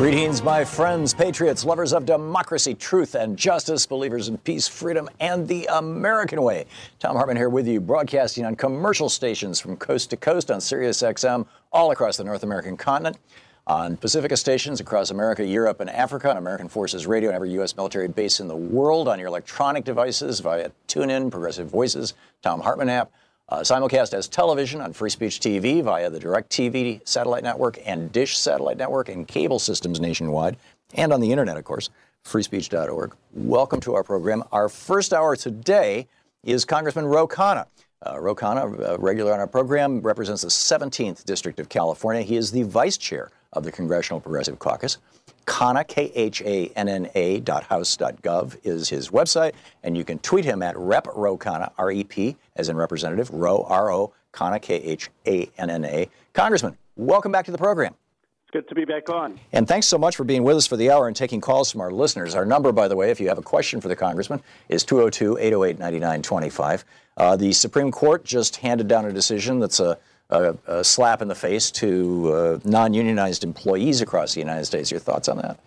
Greetings, my friends, patriots, lovers of democracy, truth, and justice, believers in peace, freedom, and the American way. Thom Hartmann here with you, broadcasting on commercial stations from coast to coast on Sirius XM, all across the North American continent, on Pacifica stations across America, Europe, and Africa, on American Forces Radio, and every U.S. military base in the world, on your electronic devices via TuneIn, Progressive Voices, Thom Hartmann app. Uh, simulcast as television on Free Speech TV via the DirecTV satellite network and Dish satellite network and cable systems nationwide, and on the internet, of course, freespeech.org. Welcome to our program. Our first hour today is Congressman Ro Khanna. Uh, Ro Khanna, a regular on our program, represents the 17th District of California. He is the vice chair of the Congressional Progressive Caucus. Khanna, K-H-A-N-N-A dot house dot gov is his website, and you can tweet him at Rep Ro Khanna, R-E-P, as in representative, Ro, R-O, Khanna, K-H-A-N-N-A. Congressman, welcome back to the program. It's good to be back on. And thanks so much for being with us for the hour and taking calls from our listeners. Our number, by the way, if you have a question for the congressman, is 202 808 9925. Uh, the Supreme Court just handed down a decision that's a a, a slap in the face to uh, non unionized employees across the United States. Your thoughts on that?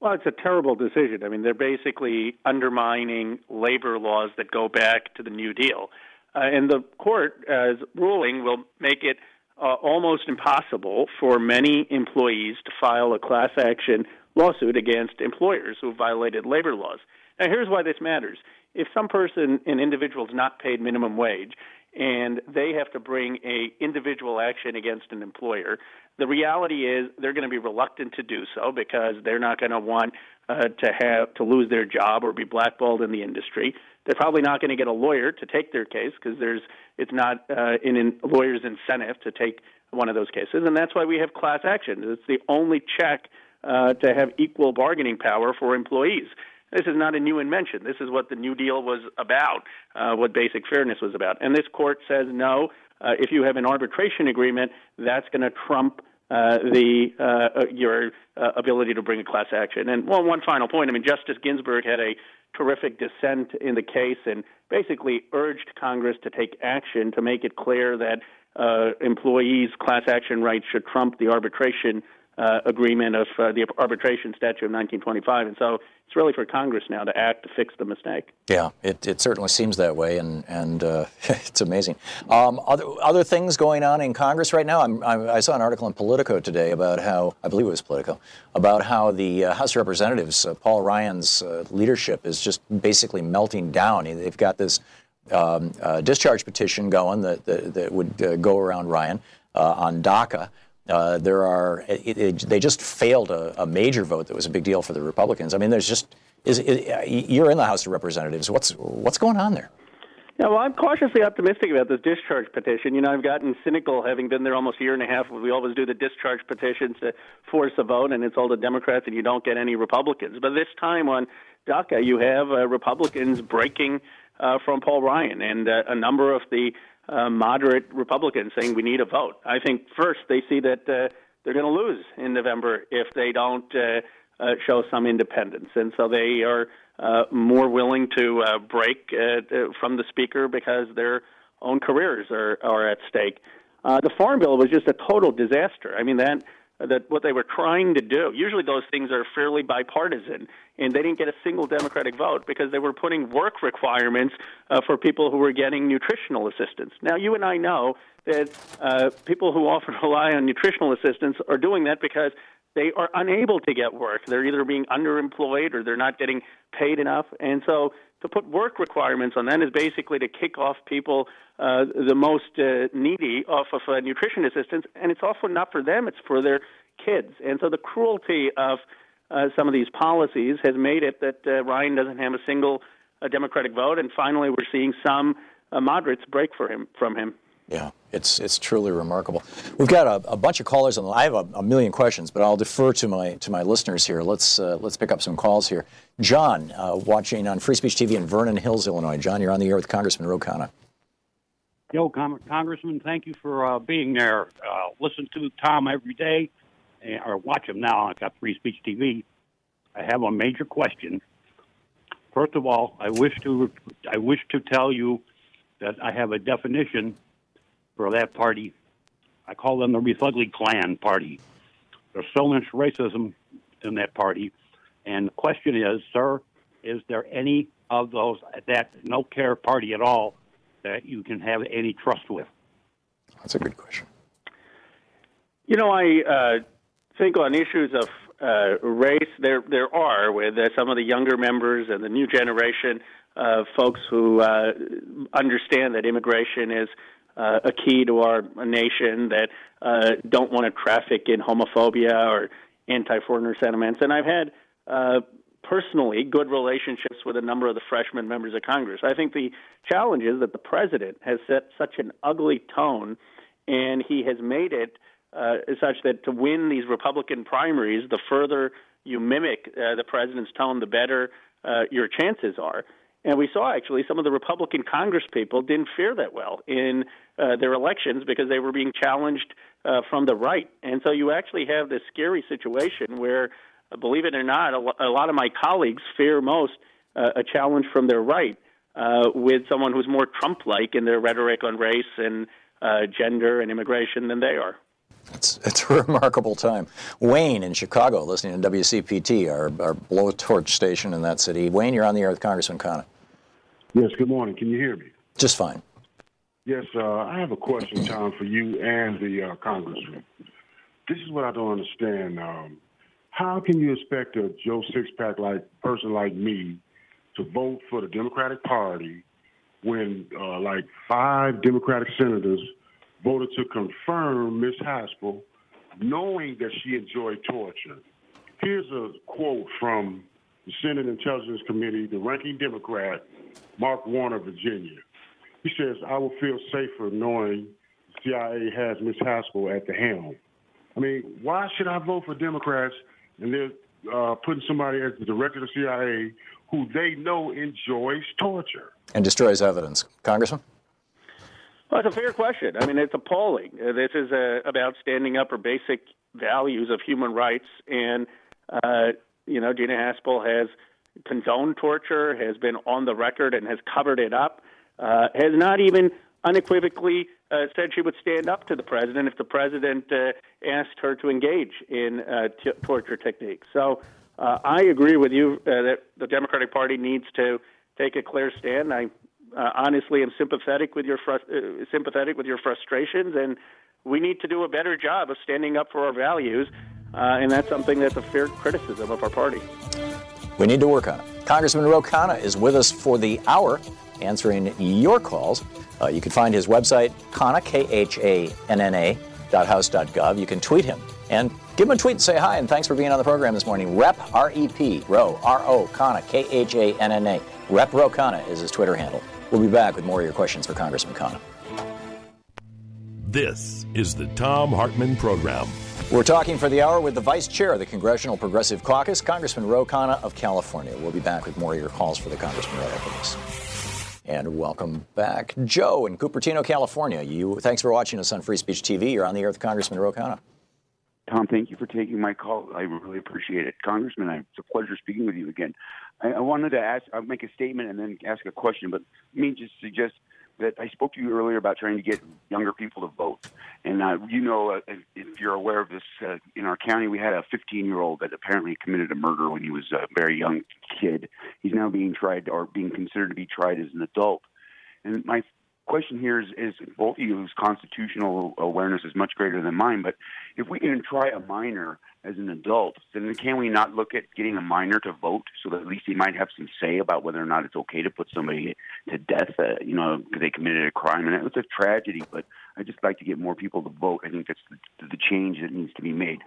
Well, it's a terrible decision. I mean, they're basically undermining labor laws that go back to the New Deal. Uh, and the court's ruling, will make it uh, almost impossible for many employees to file a class action lawsuit against employers who violated labor laws. Now, here's why this matters. If some person, an individual, is not paid minimum wage, and they have to bring a individual action against an employer. The reality is they're going to be reluctant to do so because they're not going to want uh, to have to lose their job or be blackballed in the industry. They're probably not going to get a lawyer to take their case because there's it's not uh, in a lawyer's incentive to take one of those cases, and that's why we have class action. It's the only check uh, to have equal bargaining power for employees. This is not a new invention. This is what the New Deal was about, uh, what basic fairness was about. And this court says no. Uh, if you have an arbitration agreement, that's going to trump uh, the uh, uh, your uh, ability to bring a class action. And one final point. I mean, Justice Ginsburg had a terrific dissent in the case and basically urged Congress to take action to make it clear that uh, employees' class action rights should trump the arbitration uh, agreement of uh, the arbitration statute of 1925. And so it's really for Congress now to act to fix the mistake. Yeah, it, it certainly seems that way, and and uh, it's amazing. Um, other other things going on in Congress right now. I'm, i saw an article in Politico today about how I believe it was Politico about how the uh, House of Representatives, uh, Paul Ryan's uh, leadership is just basically melting down. They've got this. Um, discharge petition going that, that, that would go around Ryan on DACA. Uh, there are it, it, they just failed a, a, major vote that was a big deal for the Republicans. I mean, there's just is, you're in the House of Representatives. What's what's going on there? Yeah, well, I'm cautiously optimistic about this discharge petition. You know, I've gotten cynical having been there almost a year and a half. We always do the discharge petitions to force a vote, and it's all the Democrats, and you don't get any Republicans. But this time on DACA, you have uh, Republicans breaking uh, from Paul Ryan, and uh, a number of the moderate Republicans saying we need a vote. I think first they see that uh, they're going to lose in November if they don't uh, uh, show some independence, and so they are uh, more willing to break from the speaker because their own careers are are at stake. Uh, the farm bill was just a total disaster. I mean that that what they were trying to do. Usually those things are fairly bipartisan, and they didn't get a single Democratic vote because they were putting work requirements uh, for people who were getting nutritional assistance. Now you and I know that uh, people who often rely on nutritional assistance are doing that because they are unable to get work. They're either being underemployed or they're not getting paid enough. And so to put work requirements on them is basically to kick off people, uh, the most uh, needy, off of uh, nutrition assistance. And it's often not for them, it's for their kids. And so the cruelty of uh, some of these policies has made it that uh, Ryan doesn't have a single uh, Democratic vote. And finally, we're seeing some uh, moderates break for him, from him. Yeah, it's it's truly remarkable. We've got a, a bunch of callers the. I have a, a, million questions, but I'll defer to my to my listeners here. Let's uh, let's pick up some calls here. John, uh, watching on Free Speech TV in Vernon Hills, Illinois. John, you're on the air with Congressman Ro Khanna. Yo, Congressman, thank you for uh, being there. Uh, listen to Tom every day, eh, or watch him now. I've got Free Speech TV. I have a major question. First of all, I wish to I wish to tell you that I have a definition for that party. I call them the Refugly Clan Party. There's so much racism in that party. And the question is, sir, is there any of those, that no care party at all, that you can have any trust with? That's a good question. You know, I uh, think on issues of uh, race, there there are with uh, some of the younger members and the new generation of folks who uh, understand that immigration is uh, a key to our nation that uh, don't want to traffic in homophobia or anti-foreigner sentiments. And I've had uh, personally good relationships with a number of the freshman members of Congress. I think the challenge is that the president has set such an ugly tone, and he has made it uh, such that to win these Republican primaries, the further you mimic uh, the president's tone, the better uh, your chances are. And we saw actually some of the Republican Congress people didn't fare that well in uh, their elections because they were being challenged uh, from the right. And so you actually have this scary situation where, uh, believe it or not, a, lo- a lot of my colleagues fear most uh, a challenge from their right uh, with someone who's more Trump like in their rhetoric on race and uh, gender and immigration than they are. It's, it's a remarkable time. Wayne in Chicago, listening to WCPT, our, our blowtorch station in that city. Wayne, you're on the air with Congressman Khanna. Yes, good morning. Can you hear me? Just fine. Yes, uh, I have a question, Tom, for you and the uh, congressman. This is what I don't understand. Um, how can you expect a Joe Sixpack like person like me to vote for the Democratic Party when uh, like five Democratic senators voted to confirm Miss Haspel, knowing that she enjoyed torture? Here's a quote from the Senate Intelligence Committee, the ranking Democrat, Mark Warner, Virginia. He says, I will feel safer knowing CIA has Ms. Haspel at the helm. I mean, why should I vote for Democrats and they're uh, putting somebody as the director of the CIA who they know enjoys torture? And destroys evidence. Congressman? Well, it's a fair question. I mean, it's appalling. Uh, this is uh, about standing up for basic values of human rights. And, uh, you know, Gina Haspel has condoned torture, has been on the record and has covered it up uh, has not even unequivocally uh, said she would stand up to the president if the president uh, asked her to engage in uh, t- torture techniques. So uh, I agree with you uh, that the Democratic Party needs to take a clear stand. I honestly am sympathetic with your frust- sympathetic with your frustrations, and we need to do a better job of standing up for our values. And that's something that's a fair criticism of our party. We need to work on it. Congressman Ro Khanna is with us for the hour answering your calls. Uh, you can find his website, Khanna, K-H-A-N-N-A, house.gov. You can tweet him and give him a tweet and say hi and thanks for being on the program this morning. Rep, R-E-P, Ro, R-O, Khanna, K-H-A-N-N-A. Rep Ro Khanna is his Twitter handle. We'll be back with more of your questions for Congressman Khanna. This is the Thom Hartmann Program. We're talking for the hour with the Vice Chair of the Congressional Progressive Caucus, Congressman Ro Khanna of California. We'll be back with more of your calls for the Congressman right after this. And welcome back, Joe in Cupertino, California. You, thanks for watching us on Free Speech TV. You're on the air with Congressman Ro Khanna. Tom, thank you for taking my call. I really appreciate it. Congressman, it's a pleasure speaking with you again. I, I wanted to ask, I'll make a statement and then ask a question, but let me just suggest that I spoke to you earlier about trying to get younger people to vote. And uh, you know, uh, if you're aware of this, uh, in our county, we had a 15 year old that apparently committed a murder when he was a very young kid. He's now being tried or being considered to be tried as an adult. And my question here is, is both of you's constitutional awareness is much greater than mine, but if we can try a minor as an adult, then can we not look at getting a minor to vote so that at least he might have some say about whether or not it's okay to put somebody to death, uh, you know, because they committed a crime? And it was a tragedy, but I just like to get more people to vote. I think that's the, the change that needs to be made.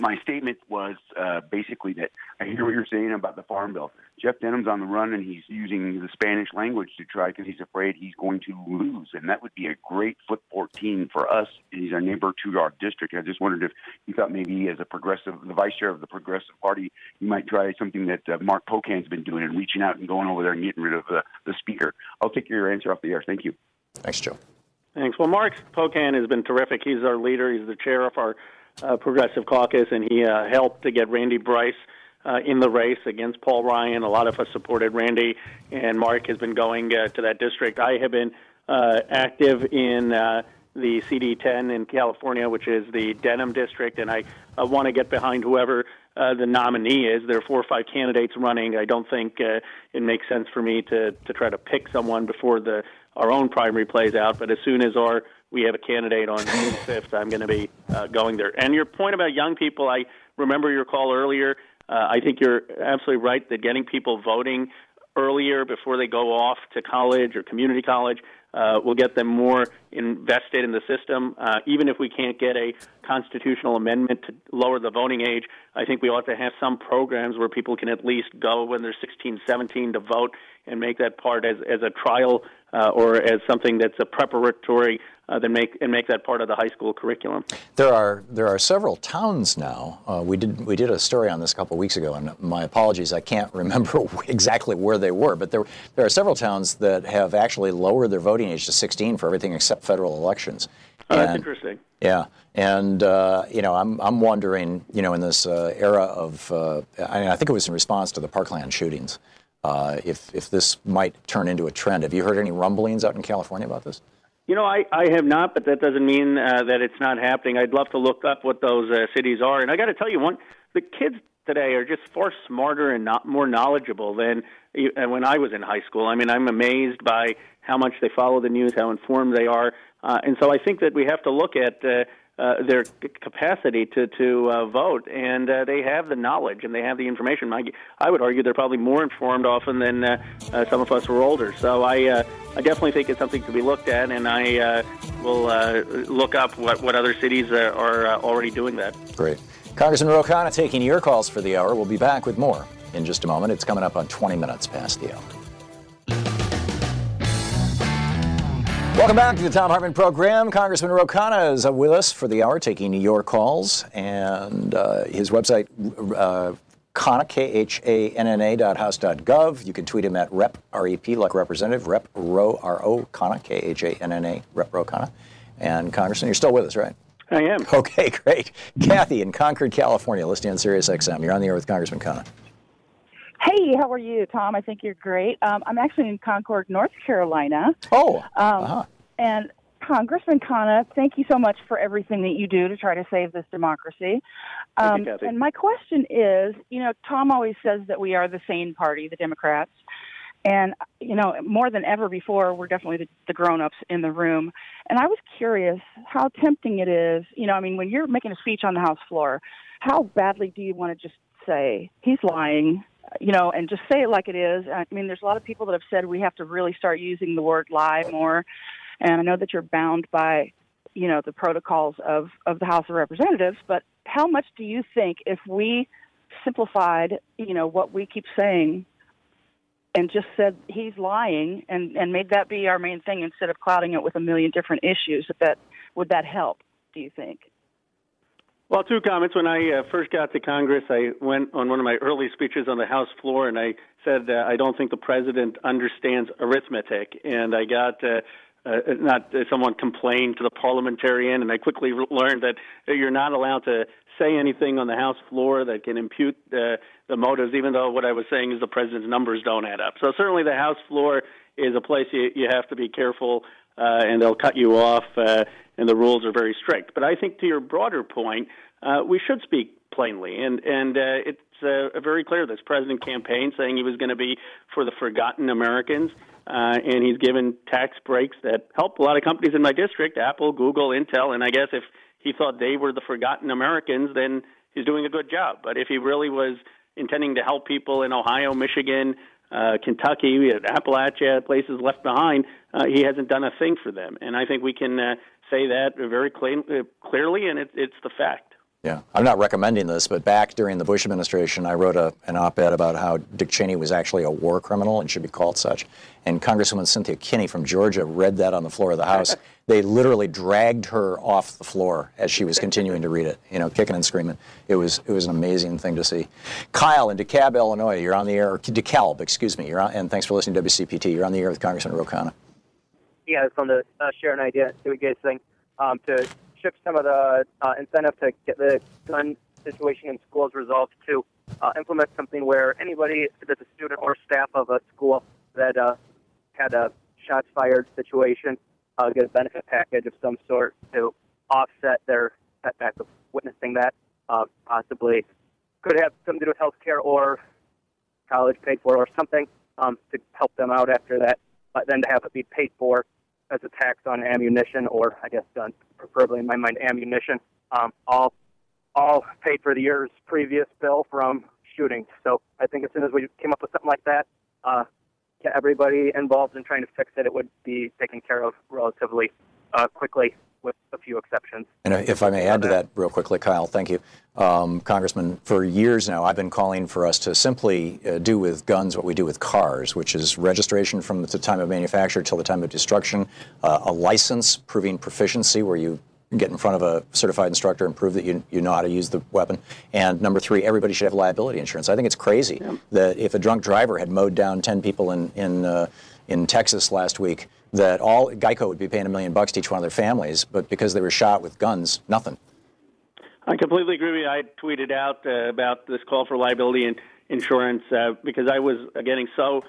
My statement was uh, basically that I hear what you're saying about the farm bill. Jeff Denham's on the run and he's using the Spanish language to try because he's afraid he's going to lose, and that would be a great foot 14 for us. He's our neighbor to our district. I just wondered if you thought maybe as a progressive, the vice chair of the Progressive Party, you might try something that uh, Mark Pocan's been doing and reaching out and going over there and getting rid of the, the speaker. I'll take your answer off the air. Thank you. Thanks, Joe. Thanks. Well, Mark Pocan has been terrific. He's our leader. He's the chair of our uh, Progressive Caucus, and he uh, helped to get Randy Bryce uh, in the race against Paul Ryan. A lot of us supported Randy, and Mark has been going uh, to that district. I have been uh, active in uh, the CD10 in California, which is the Denham district, and I want to get behind whoever uh, the nominee is. There are four or five candidates running. I don't think uh, it makes sense for me to to try to pick someone before the our own primary plays out. But as soon as our we have a candidate on June 5th, I'm going to be uh, going there. And your point about young people, I remember your call earlier. Uh, I think you're absolutely right that getting people voting earlier before they go off to college or community college uh, will get them more invested in the system. Uh, even if we can't get a constitutional amendment to lower the voting age, I think we ought to have some programs where people can at least go when they're 16, 17 to vote and make that part as, as a trial uh, or as something that's a preparatory uh, then make and make that part of the high school curriculum. There are there are several towns now. Uh, we did we did a story on this a couple of weeks ago, and my apologies, I can't remember exactly where they were, but there there are several towns that have actually lowered their voting age to 16 for everything except federal elections. Oh, that's interesting. Yeah, and uh, you know, I'm I'm wondering, you know, in this uh, era of, uh, I, mean, I think it was in response to the Parkland shootings, uh, if if this might turn into a trend. Have you heard any rumblings out in California about this? You know, I, I have not, but that doesn't mean uh, that it's not happening. I'd love to look up what those uh, cities are. And I got to tell you, one, the kids today are just far smarter and not more knowledgeable than when I was in high school. I mean, I'm amazed by how much they follow the news, how informed they are. Uh, and so I think that we have to look at uh, uh, their capacity to to uh, vote, and uh, they have the knowledge and they have the information. I, I would argue they're probably more informed often than uh, uh, some of us who are older. So I uh, I definitely think it's something to be looked at, and I uh, will uh, look up what what other cities are, are uh, already doing that. Great, Congressman Ro Khanna taking your calls for the hour. We'll be back with more in just a moment. It's coming up on 20 minutes past the hour. Welcome back to the Thom Hartmann program. Congressman Ro Khanna is with us for the hour, taking your calls. And uh, his website, uh, Khanna, K-H-A-N-N-A dot house dot gov. You can tweet him at Rep, R-E-P, like representative, Rep Ro, R-O, Khanna, K-H-A-N-N-A, Rep Ro Khanna. And Congressman, you're still with us, right? I am. Okay, great. Kathy in Concord, California, listening on Sirius XM. You're on the air with Congressman Khanna. Hey, how are you, Tom? I think you're great. Um, I'm actually in Concord, North Carolina. Oh, Um, uh-huh. And Congressman Khanna, thank you so much for everything that you do to try to save this democracy. Thank Um, you, and my question is, you know, Tom always says that we are the sane party, the Democrats. And, you know, more than ever before, we're definitely the, the grown ups in the room. And I was curious how tempting it is. You know, I mean, when you're making a speech on the House floor, how badly do you want to just say, he's lying? You know, and just say it like it is. I mean, there's a lot of people that have said we have to really start using the word lie more. And I know that you're bound by, you know, the protocols of, of the House of Representatives, but how much do you think if we simplified, you know, what we keep saying and just said he's lying and, and made that be our main thing instead of clouding it with a million different issues, if that would that help, do you think? Well, two comments. When I uh, first got to Congress, I went on one of my early speeches on the House floor, and I said uh, I don't think the president understands arithmetic, and I got uh, uh, not uh, someone complained to the parliamentarian, and I quickly learned that you're not allowed to say anything on the House floor that can impute uh, the motives, even though what I was saying is the president's numbers don't add up. So certainly the House floor is a place you, you have to be careful, uh, and they'll cut you off, uh, and the rules are very strict. But I think to your broader point, uh, we should speak plainly, and and uh, it's uh, very clear this president campaign saying he was going to be for the forgotten Americans, uh, and he's given tax breaks that help a lot of companies in my district, Apple, Google, Intel, and I guess if he thought they were the forgotten Americans, then he's doing a good job. But if he really was intending to help people in Ohio, Michigan, uh, Kentucky, Appalachia, places left behind, uh, he hasn't done a thing for them. And I think we can uh, say that very clean, uh, clearly, and it, it's the fact. Yeah, I'm not recommending this, but back during the Bush administration, I wrote a, an op ed about how Dick Cheney was actually a war criminal and should be called such. And Congresswoman Cynthia McKinney from Georgia read that on the floor of the House. they literally dragged her off the floor as she was continuing to read it, you know, kicking and screaming. It was, it was an amazing thing to see. Kyle in DeKalb, Illinois, you're on the air, or DeKalb, excuse me, you're on, and thanks for listening to WCPT. You're on the air with Congressman Ro Khanna. Yeah, I just wanted to uh, share an idea, see what you guys think. Um, to shift some of the uh, incentive to get the gun situation in schools resolved to uh, implement something where anybody that's a student or staff of a school that uh, had a shots fired situation uh, get a benefit package of some sort to offset their setback of witnessing that. Uh, possibly could have something to do with health care or college paid for or something um, to help them out after that. But then to have it be paid for as a tax on ammunition or I guess guns, preferably in my mind ammunition, um, all all paid for the year's previous bill from shooting. So I think as soon as we came up with something like that, uh, everybody involved in trying to fix it, it would be taken care of relatively uh, quickly with a few exceptions. And if I may add to that real quickly, Kyle, thank you. Um, Congressman, for years now, I've been calling for us to simply uh, do with guns what we do with cars, which is registration from the time of manufacture till the time of destruction, uh, a license proving proficiency where you get in front of a certified instructor and prove that you, you know how to use the weapon. And number three, everybody should have liability insurance. I think it's crazy yeah. that if a drunk driver had mowed down 10 people in, in, uh, in Texas last week, that all Geico would be paying a million bucks to each one of their families, but because they were shot with guns, nothing. I completely agree with you. I tweeted out uh, about this call for liability and insurance uh, because I was getting so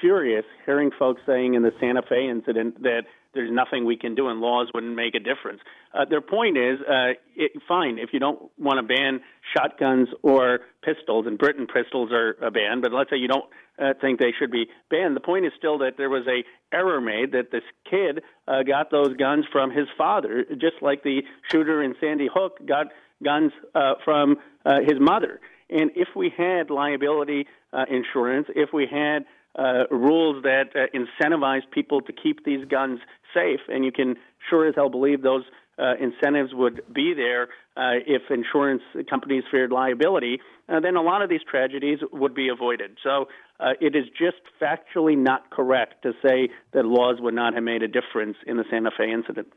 furious hearing folks saying in the Santa Fe incident that there's nothing we can do and laws wouldn't make a difference. Uh, their point is, uh, it, fine, if you don't want to ban shotguns or pistols, and Britain pistols are a ban, but let's say you don't uh, think they should be banned. The point is still that there was a error made that this kid uh, got those guns from his father, just like the shooter in Sandy Hook got guns uh, from uh, his mother. And if we had liability uh, insurance, if we had uh, rules that uh, incentivize people to keep these guns safe, and you can sure as hell believe those uh, incentives would be there uh, if insurance companies feared liability, uh, then a lot of these tragedies would be avoided. So uh, it is just factually not correct to say that laws would not have made a difference in the Santa Fe incident.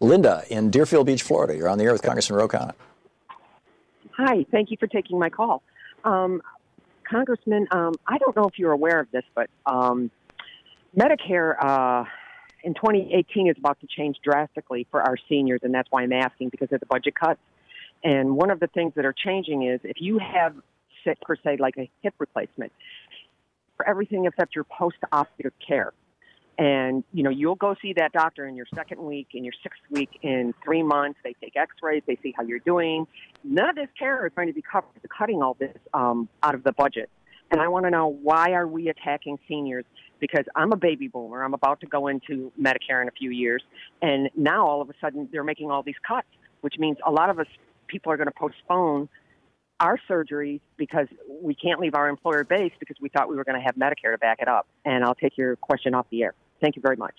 Linda in Deerfield Beach, Florida. You're on the air with Congressman Ro Khanna. Hi, thank you for taking my call. Um, Congressman, um, I don't know if you're aware of this, but um, Medicare uh, in 2018 is about to change drastically for our seniors, and that's why I'm asking because of the budget cuts. And one of the things that are changing is if you have per se, like a hip replacement, for everything except your post-operative care, and you know you'll go see that doctor in your second week in your sixth week in three months. They take x-rays. They see how you're doing. None of this care is going to be covered. They're cutting all this um, out of the budget. And i want to know why are we attacking seniors? Because i'm a baby boomer. I'm about to go into medicare in a few years. And now all of a sudden they're making all these cuts which means a lot of us people are going to postpone our surgeries because we can't leave our employer base because we thought we were going to have Medicare to back it up. And I'll take your question off the air. Thank you very much.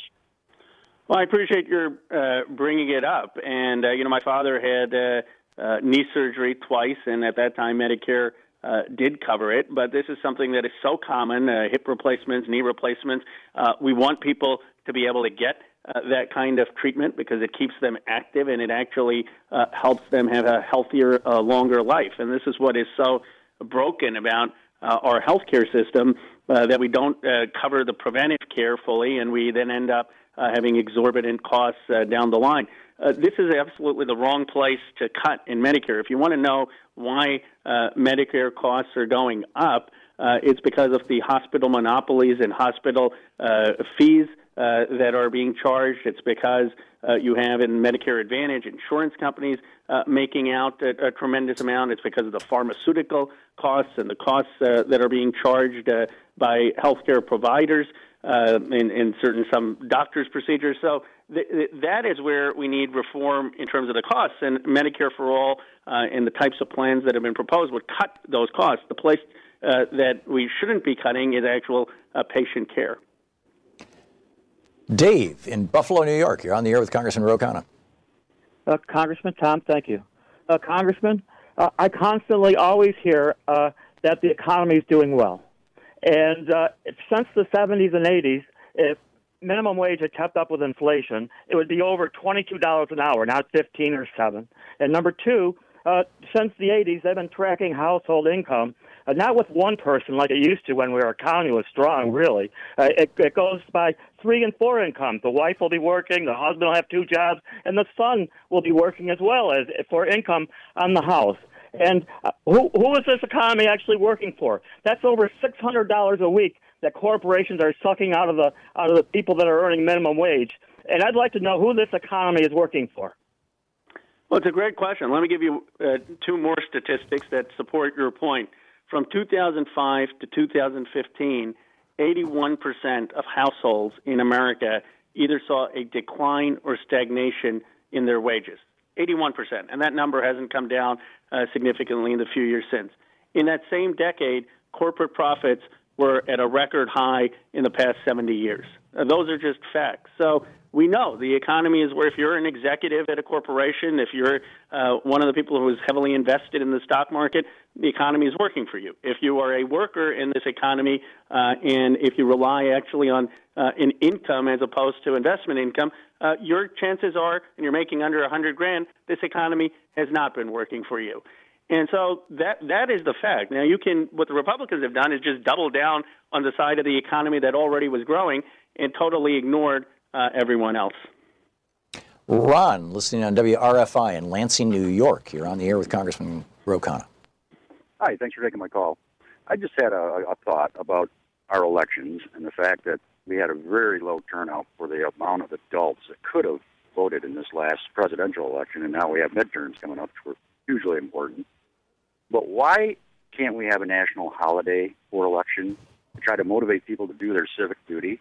Well, I appreciate your uh, bringing it up. And, uh, you know, my father had uh, uh, knee surgery twice, and at that time, Medicare uh, did cover it. But this is something that is so common uh, hip replacements, knee replacements. We want people to be able to get that kind of treatment because it keeps them active and it actually helps them have a healthier, longer life. And this is what is so broken about our healthcare system that we don't cover the preventive care fully, and we then end up uh, having exorbitant costs uh, down the line. Uh, this is absolutely the wrong place to cut in Medicare. If you want to know why uh, Medicare costs are going up, uh, it's because of the hospital monopolies and hospital uh, fees that are being charged. It's because you have in Medicare Advantage insurance companies making out a, a, tremendous amount. It's because of the pharmaceutical costs and the costs that are being charged by healthcare providers uh, in, in certain some doctors' procedures. So th- th- that is where we need reform in terms of the costs. And Medicare for All and the types of plans that have been proposed would cut those costs. The place that we shouldn't be cutting is actual patient care. Dave in Buffalo, New York. You're on the air with Congressman Ro Khanna. Uh, Congressman Tom, thank you. Uh, Congressman, uh, I constantly always hear uh, that the economy is doing well. And uh, since the 70s and 80s, if minimum wage had kept up with inflation, it would be over $22 an hour, not 15 or 7. And number two, uh, since the 80s, they've been tracking household income, uh, not with one person like it used to when our economy was strong, really. Uh, it, it goes by three and four incomes. The wife will be working, the husband will have two jobs, and the son will be working as well as for income on the house. And uh, who, who is this economy actually working for? That's over $600 a week that corporations are sucking out of the out of the people that are earning minimum wage. And I'd like to know who this economy is working for. Well, it's a great question. Let me give you uh, two more statistics that support your point. From 2005 to 2015, 81% of households in America either saw a decline or stagnation in their wages. 81%. And that number hasn't come down uh, significantly in the few years since. In that same decade, corporate profits were at a record high in the past 70 years. Uh, those are just facts. So we know the economy is where if you're an executive at a corporation, if you're uh, one of the people who is heavily invested in the stock market, the economy is working for you. If you are a worker in this economy, uh, and if you rely actually on uh, an income as opposed to investment income, uh, your chances are, and you're making under a hundred grand, this economy has not been working for you. And so that that is the fact. Now you can what the Republicans have done is just double down on the side of the economy that already was growing and totally ignored uh, everyone else. Ron, listening on WRFI in Lansing, New York. You're on the air with Congressman Ro Khanna. Hi, thanks for taking my call. I just had a, a thought about our elections and the fact that we had a very low turnout for the amount of adults that could have voted in this last presidential election, and now we have midterms coming up, which were hugely important. But why can't we have a national holiday for election to try to motivate people to do their civic duty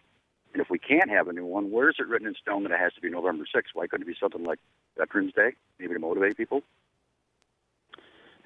and if we can't have a new one, where is it written in stone that it has to be November 6th? Why couldn't it be something like Veterans Day, maybe to motivate people?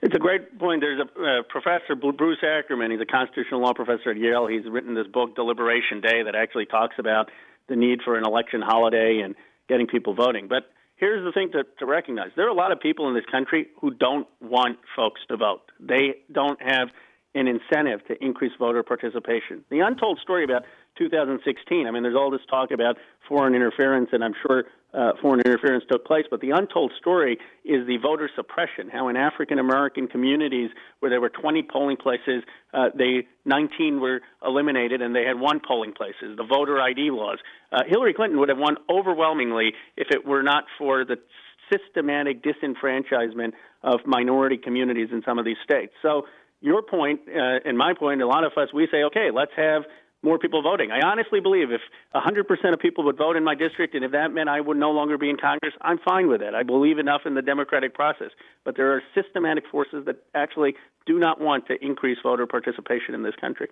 It's a great point. There's a uh, professor, Bruce Ackerman. He's a constitutional law professor at Yale. He's written this book, Deliberation Day, that actually talks about the need for an election holiday and getting people voting. But here's the thing to, to recognize there are a lot of people in this country who don't want folks to vote. They don't have an incentive to increase voter participation. The untold story about 2016. I mean, there's all this talk about foreign interference, and I'm sure uh, foreign interference took place. But the untold story is the voter suppression. How in African American communities where there were 20 polling places, uh, they 19 were eliminated, and they had one polling places. The voter ID laws. Uh, Hillary Clinton would have won overwhelmingly if it were not for the systematic disenfranchisement of minority communities in some of these states. So your point uh, and my point, a lot of us, we say, okay, let's have more people voting. I honestly believe if 100% of people would vote in my district and if that meant I would no longer be in Congress, I'm fine with it. I believe enough in the democratic process. But there are systematic forces that actually do not want to increase voter participation in this country.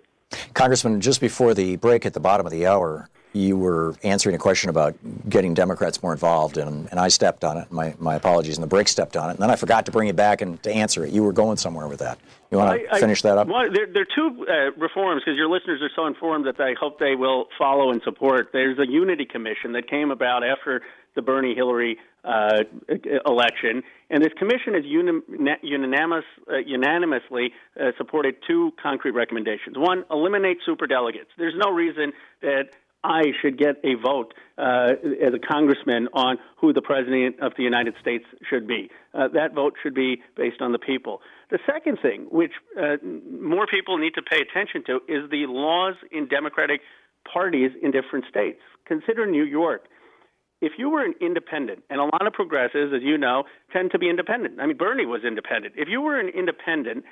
Congressman, just before the break at the bottom of the hour, you were answering a question about getting Democrats more involved, and, and I stepped on it. My, my apologies, and the break stepped on it. And then I forgot to bring it back and to answer it. You were going somewhere with that. You want to finish that up? Well, there, there are two uh, reforms because your listeners are so informed that I hope they will follow and support. There's a unity commission that came about after the Bernie Hillary uh, election, and this commission has unanimous, uh, unanimously uh, supported two concrete recommendations. One, eliminate superdelegates. There's no reason that I should get a vote uh, as a congressman on who the president of the United States should be. Uh, that vote should be based on the people. The second thing, which uh, more people need to pay attention to, is the laws in Democratic parties in different states. Consider New York. if you were an independent, and a lot of progressives, as you know, tend to be independent. I mean, Bernie was independent. If you were an independent,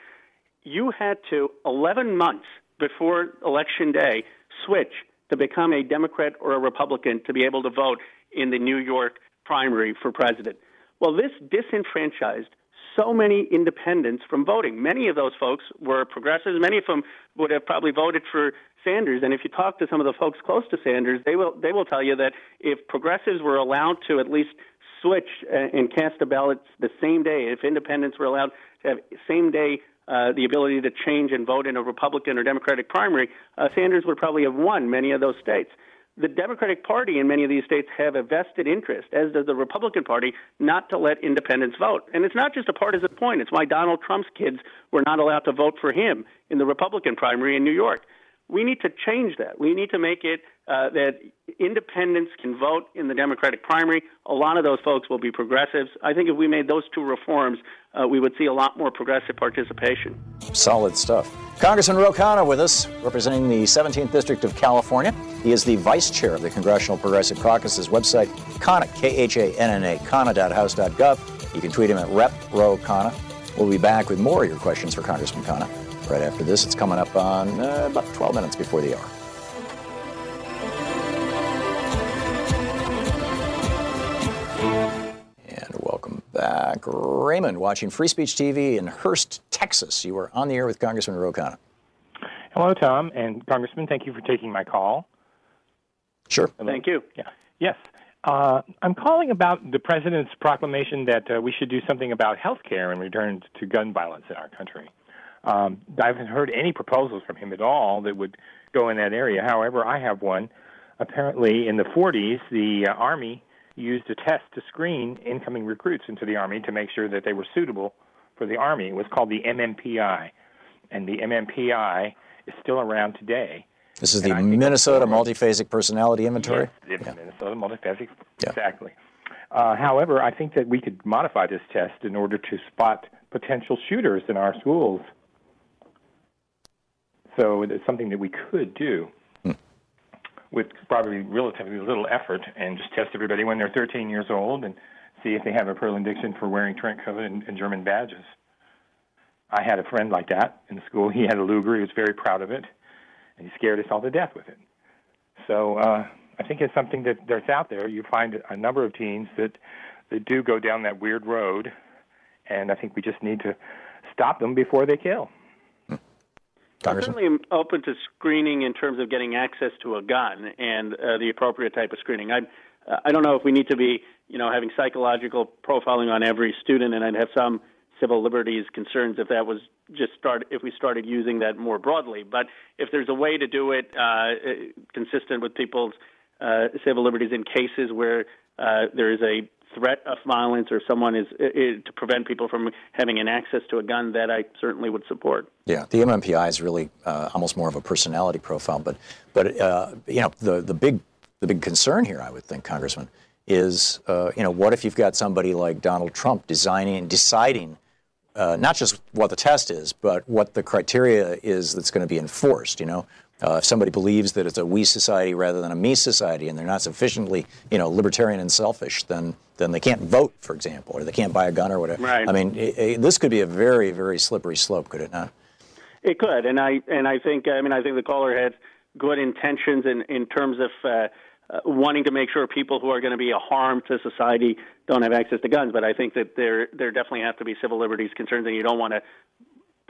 you had to 11 months before election day switch to become a Democrat or a Republican to be able to vote in the New York primary for president. Well, this disenfranchised so many independents from voting. Many of those folks were progressives. Many of them would have probably voted for Sanders. And if you talk to some of the folks close to Sanders, they will they will tell you that if progressives were allowed to at least switch uh, and cast a ballot the same day, if independents were allowed to have same day uh, the ability to change and vote in a Republican or Democratic primary, uh, Sanders would probably have won many of those states the Democratic Party in many of these states have a vested interest, as does the Republican Party, not to let independents vote. And it's not just a partisan point. It's why Donald Trump's kids were not allowed to vote for him in the Republican primary in New York. We need to change that. We need to make it uh, that independents can vote in the Democratic primary. A lot of those folks will be progressives. I think if we made those two reforms, uh, we would see a lot more progressive participation. Solid stuff. Congressman Ro Khanna with us, representing the 17th District of California. He is the vice chair of the Congressional Progressive Caucus's website, Khanna, K H A N N A, Khanna.house.gov. You can tweet him at Rep Ro Khanna. We'll be back with more of your questions for Congressman Khanna right after this. It's coming up on uh, about 12 minutes before the hour. And welcome back. Raymond, watching Free Speech TV in Hurst, Texas. You are on the air with Congressman Ro Khanna. Hello, Tom and Congressman. Thank you for taking my call. Sure. Hello? Thank you. Yeah. Yes. Uh, I'm calling about the president's proclamation that uh, we should do something about health care in return to gun violence in our country. Um, I haven't heard any proposals from him at all that would go in that area. However, I have one. Apparently, in the 40s, the uh, Army used a test to screen incoming recruits into the Army to make sure that they were suitable for the Army. It was called the MMPI. And the MMPI is still around today. This is the Minnesota Multiphasic Personality Inventory? Yes, the Minnesota Multiphasic, exactly. Uh, however, I think that we could modify this test in order to spot potential shooters in our schools. So it's something that we could do. With probably relatively little effort and just test everybody when they're 13 years old and see if they have a predilection for wearing trench coat and, and German badges. I had a friend like that in school. He had a Luger. He was very proud of it, and he scared us all to death with it. So uh, I think it's something that that's out there. You find a number of teens that that do go down that weird road, and I think we just need to stop them before they kill. I certainly am open to screening in terms of getting access to a gun and uh, the appropriate type of screening. I uh, I don't know if we need to be you know having psychological profiling on every student, and I'd have some civil liberties concerns if that was just start if we started using that more broadly. But if there's a way to do it uh, consistent with people's uh, civil liberties in cases where uh, there is a threat of violence or someone is, is to prevent people from having an access to a gun, that I certainly would support. Yeah, the MMPI is really uh, almost more of a personality profile, but but uh, you know the the big the big concern here, I would think, Congressman, is uh, you know what if you've got somebody like Donald Trump designing and deciding uh, not just what the test is, but what the criteria is that's going to be enforced. You know, uh, if somebody believes that it's a we society rather than a me society, and they're not sufficiently, you know, libertarian and selfish, then then they can't vote, for example, or they can't buy a gun or whatever. Right. I mean, it, it, this could be a very, very slippery slope, could it not? It could, and I and I think I mean I think the caller had good intentions in in terms of. Uh, uh, wanting to make sure people who are going to be a harm to society don't have access to guns, but I think that there there definitely have to be civil liberties concerns, and you don't want to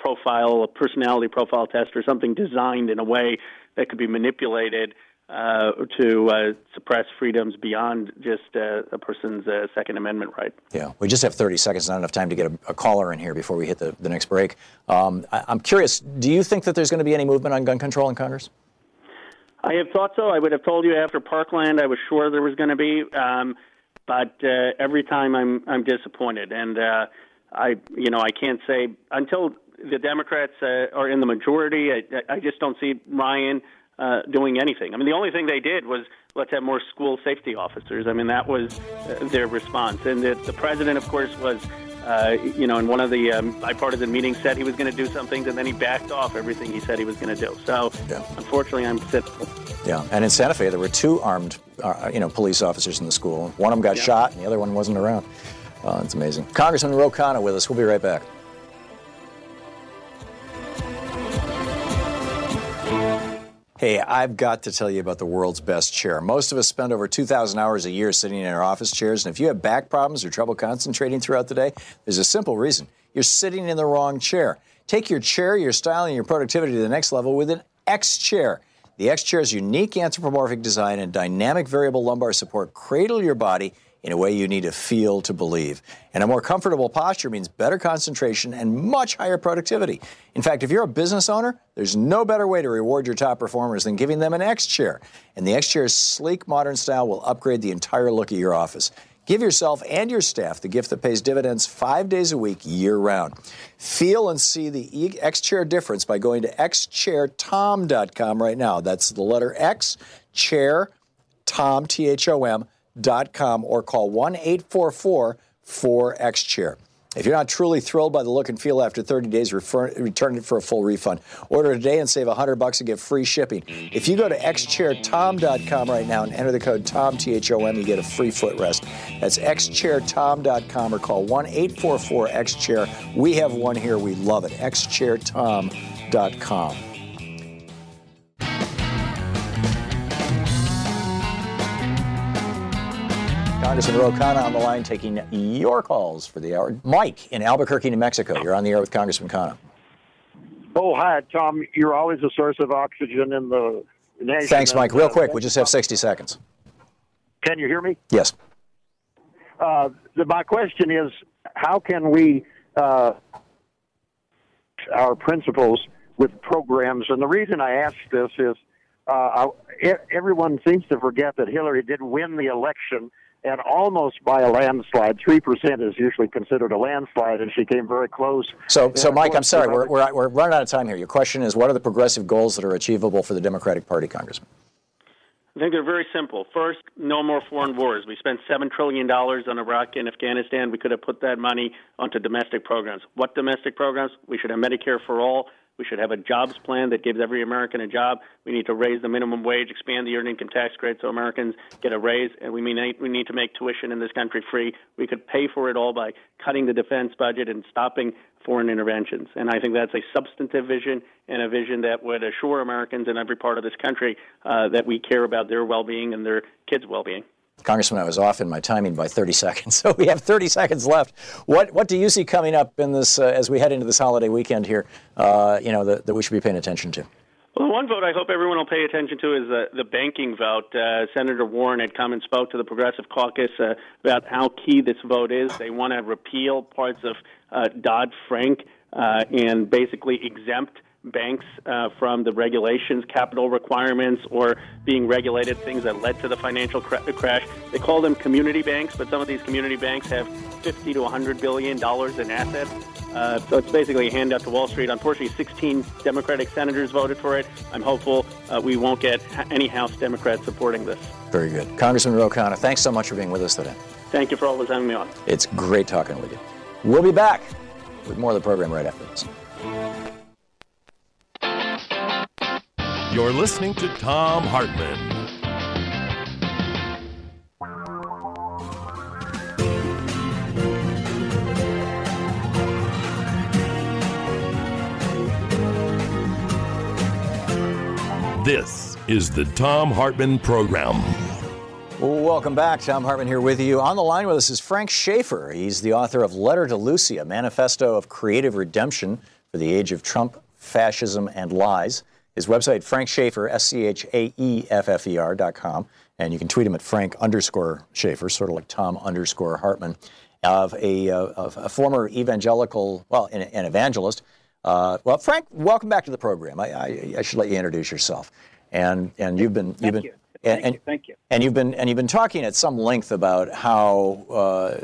profile a personality profile test or something designed in a way that could be manipulated uh, to uh, suppress freedoms beyond just uh, a person's uh, Second Amendment right. Yeah, we just have 30 seconds, not enough time to get a, a caller in here before we hit the, the next break. Um, I, I'm curious, do you think that there's going to be any movement on gun control in Congress? I have thought so. I would have told you after Parkland, I was sure there was going to be, um, but uh, every time I'm I'm disappointed, and uh, I you know I can't say until the Democrats uh, are in the majority. I, I just don't see Ryan uh, doing anything. I mean, the only thing they did was let's have more school safety officers. I mean, that was uh, their response, and the, the president, of course, was. Uh, you know, in one of the um, bipartisan meetings, said he was going to do something, and then he backed off everything he said he was going to do. So, Yeah. unfortunately, I'm cynical. Yeah, and in Santa Fe, there were two armed, uh, you know, police officers in the school. One of them got Yeah. shot, and the other one wasn't around. Uh, it's amazing. Congressman Ro with us. We'll be right back. Hey, I've got to tell you about the world's best chair. Most of us spend over 2,000 hours a year sitting in our office chairs, and if you have back problems or trouble concentrating throughout the day, there's a simple reason. You're sitting in the wrong chair. Take your chair, your style, and your productivity to the next level with an X chair. The X chair's unique anthropomorphic design and dynamic variable lumbar support cradle your body in a way you need to feel to believe. And a more comfortable posture means better concentration and much higher productivity. In fact, if you're a business owner, there's no better way to reward your top performers than giving them an X chair. And the X chair's sleek, modern style will upgrade the entire look of your office. Give yourself and your staff the gift that pays dividends five days a week, year round. Feel and see the X Chair difference by going to xchairthom.com right now. That's the letter X, chair, Tom, T H O M, dot com, or call 1 844 4X Chair. If you're not truly thrilled by the look and feel after 30 days, refer, return it for a full refund. Order today and save 100 bucks and get free shipping. If you go to xchairthom.com right now and enter the code TOM, T H O M, you get a free footrest. That's xchairthom.com or call 1 844 X Chair. We have one here. We love it. xchairthom.com. Congressman Ro Khanna on the line taking your calls for the hour. Mike in Albuquerque, New Mexico. You're on the air with Congressman Khanna. Oh, hi, Tom. You're always a source of oxygen in the nation. Thanks, Mike. Real quick, we just have 60 seconds. Can you hear me? Yes. Uh, the, my question is, how can we uh, our principles with programs? And the reason I ask this is, uh, I, everyone seems to forget that Hillary did win the election, and almost by a landslide. Three percent is usually considered a landslide, and she came very close. So, so And of Mike, I'm sorry, we're, we're, we're running out of time here. Your question is, what are the progressive goals that are achievable for the Democratic Party, Congressman? I think they're very simple. First, no more foreign wars. We spent $7 trillion on Iraq and Afghanistan. We could have put that money onto domestic programs. What domestic programs? We should have Medicare for all. We should have a jobs plan that gives every American a job. We need to raise the minimum wage, expand the earned income tax credit so Americans get a raise, and we need, we need to make tuition in this country free. We could pay for it all by cutting the defense budget and stopping foreign interventions. And I think that's a substantive vision and a vision that would assure Americans in every part of this country uh, that we care about their well being and their kids' well being. Congressman, I was off in my timing by 30 seconds, so we have 30 seconds left. What what do you see coming up in this uh, as we head into this holiday weekend here? Uh, you know that, that we should be paying attention to. Well, one vote I hope everyone will pay attention to is the, the banking vote. Uh, Senator Warren had come and spoke to the Progressive Caucus uh, about how key this vote is. They want to repeal parts of uh, Dodd Frank uh, and basically exempt banks uh, from the regulations, capital requirements, or being regulated, things that led to the financial cra- crash. They call them community banks, but some of these community banks have 50 to 100 billion dollars in assets. Uh, so it's basically a handout to Wall Street. Unfortunately, 16 Democratic senators voted for it. I'm hopeful uh, we won't get any House Democrats supporting this. Very good. Congressman Ro Khanna, thanks so much for being with us today. Thank you for always having me on. It's great talking with you. We'll be back with more of the program right after this. You're listening to Thom Hartmann. This is the Thom Hartmann Program. Welcome back. Thom Hartmann here with you. On the line with us is Frank Schaeffer. He's the author of Letter to Lucy, a manifesto of creative redemption for the age of Trump, fascism, and lies. His website, Frank Schaeffer, S C H A E F F E R dot com. And you can tweet him at Frank underscore Schaeffer, sort of like Thom underscore Hartmann, of a, uh, of a former evangelical, well, an, an evangelist. Uh, well, Frank, welcome back to the program. I, I, I should let you introduce yourself. And, and you've been, you've been, you. and, Thank and, you. Thank you. and you've been and you've been talking at some length about how uh,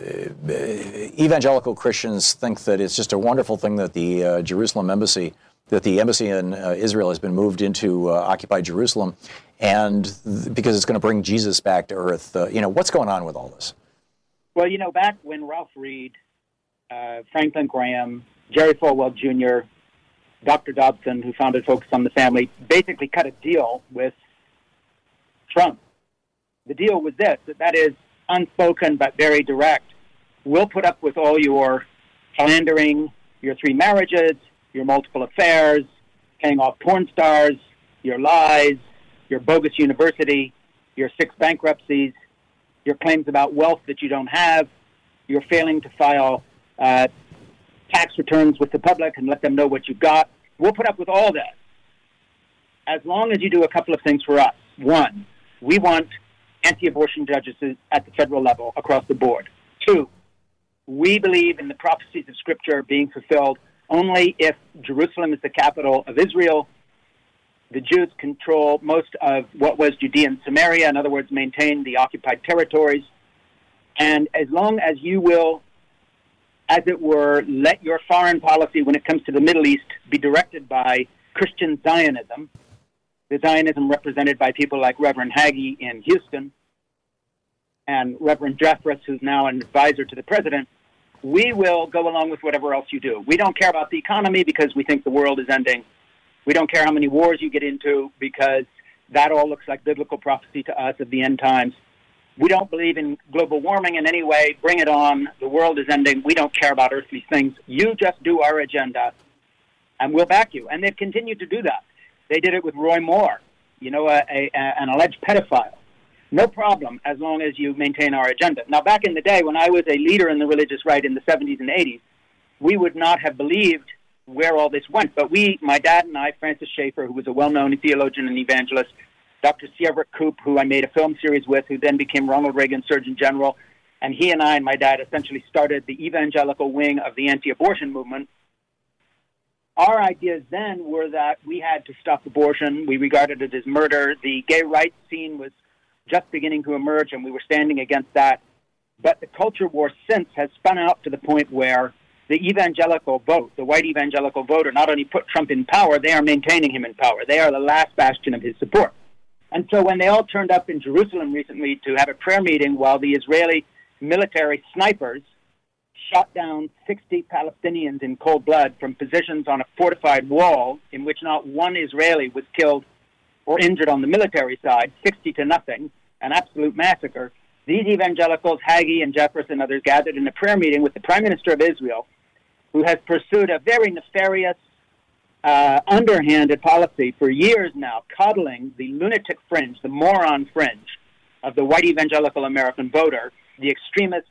evangelical Christians think that it's just a wonderful thing that the uh, Jerusalem embassy, that the embassy in uh, Israel has been moved into uh, occupied Jerusalem, and th- because it's going to bring Jesus back to earth. Uh, you know what's going on with all this? Well, you know, back when Ralph Reed uh, Franklin Graham, Jerry Falwell Jr., Dr. Dobson, who founded Focus on the Family, basically cut a deal with Trump. The deal was this that, that is unspoken but very direct. We'll put up with all your philandering, your three marriages, your multiple affairs, paying off porn stars, your lies, your bogus university, your six bankruptcies, your claims about wealth that you don't have, your failing to file uh, tax returns with the public and let them know what you've got. We'll put up with all that as long as you do a couple of things for us. One, we want anti abortion judges at the federal level across the board. Two, we believe in the prophecies of Scripture being fulfilled only if Jerusalem is the capital of Israel. The Jews control most of what was Judea and Samaria, in other words, maintain the occupied territories. And as long as you will, as it were, let your foreign policy when it comes to the Middle East be directed by Christian Zionism, the Zionism represented by people like Reverend Hagee in Houston and Reverend Jeffress, who's now an advisor to the president, we will go along with whatever else you do. We don't care about the economy because we think the world is ending. We don't care how many wars you get into because that all looks like biblical prophecy to us of the end times. We don't believe in global warming in any way. Bring it on. The world is ending. We don't care about earthly things. You just do our agenda, and we'll back you. And they've continued to do that. They did it with Roy Moore, you know, a, a, an alleged pedophile. No problem as long as you maintain our agenda. Now, back in the day when I was a leader in the religious right in the 70s and 80s, we would not have believed where all this went. But we, my dad and I, Francis Schaeffer, who was a well known theologian and evangelist, Dr. Everett Koop, who I made a film series with, who then became Ronald Reagan Surgeon General, and he and I and my dad essentially started the evangelical wing of the anti abortion movement our ideas then were that we had to stop abortion. We regarded it as murder. The gay rights scene was just beginning to emerge, and we were standing against that. But the culture war since has spun out to the point where the evangelical vote, the white evangelical voter, not only put Trump in power, they are maintaining him in power. They are the last bastion of his support. And so when they all turned up in Jerusalem recently to have a prayer meeting while the Israeli military snipers shot down 60 Palestinians in cold blood from positions on a fortified wall in which not one Israeli was killed or injured on the military side, 60 to nothing, an absolute massacre. These evangelicals, Hagee and Jeffress and others, gathered in a prayer meeting with the Prime Minister of Israel, who has pursued a very nefarious, uh, underhanded policy for years now, coddling the lunatic fringe, the moron fringe of the white evangelical American voter, the extremist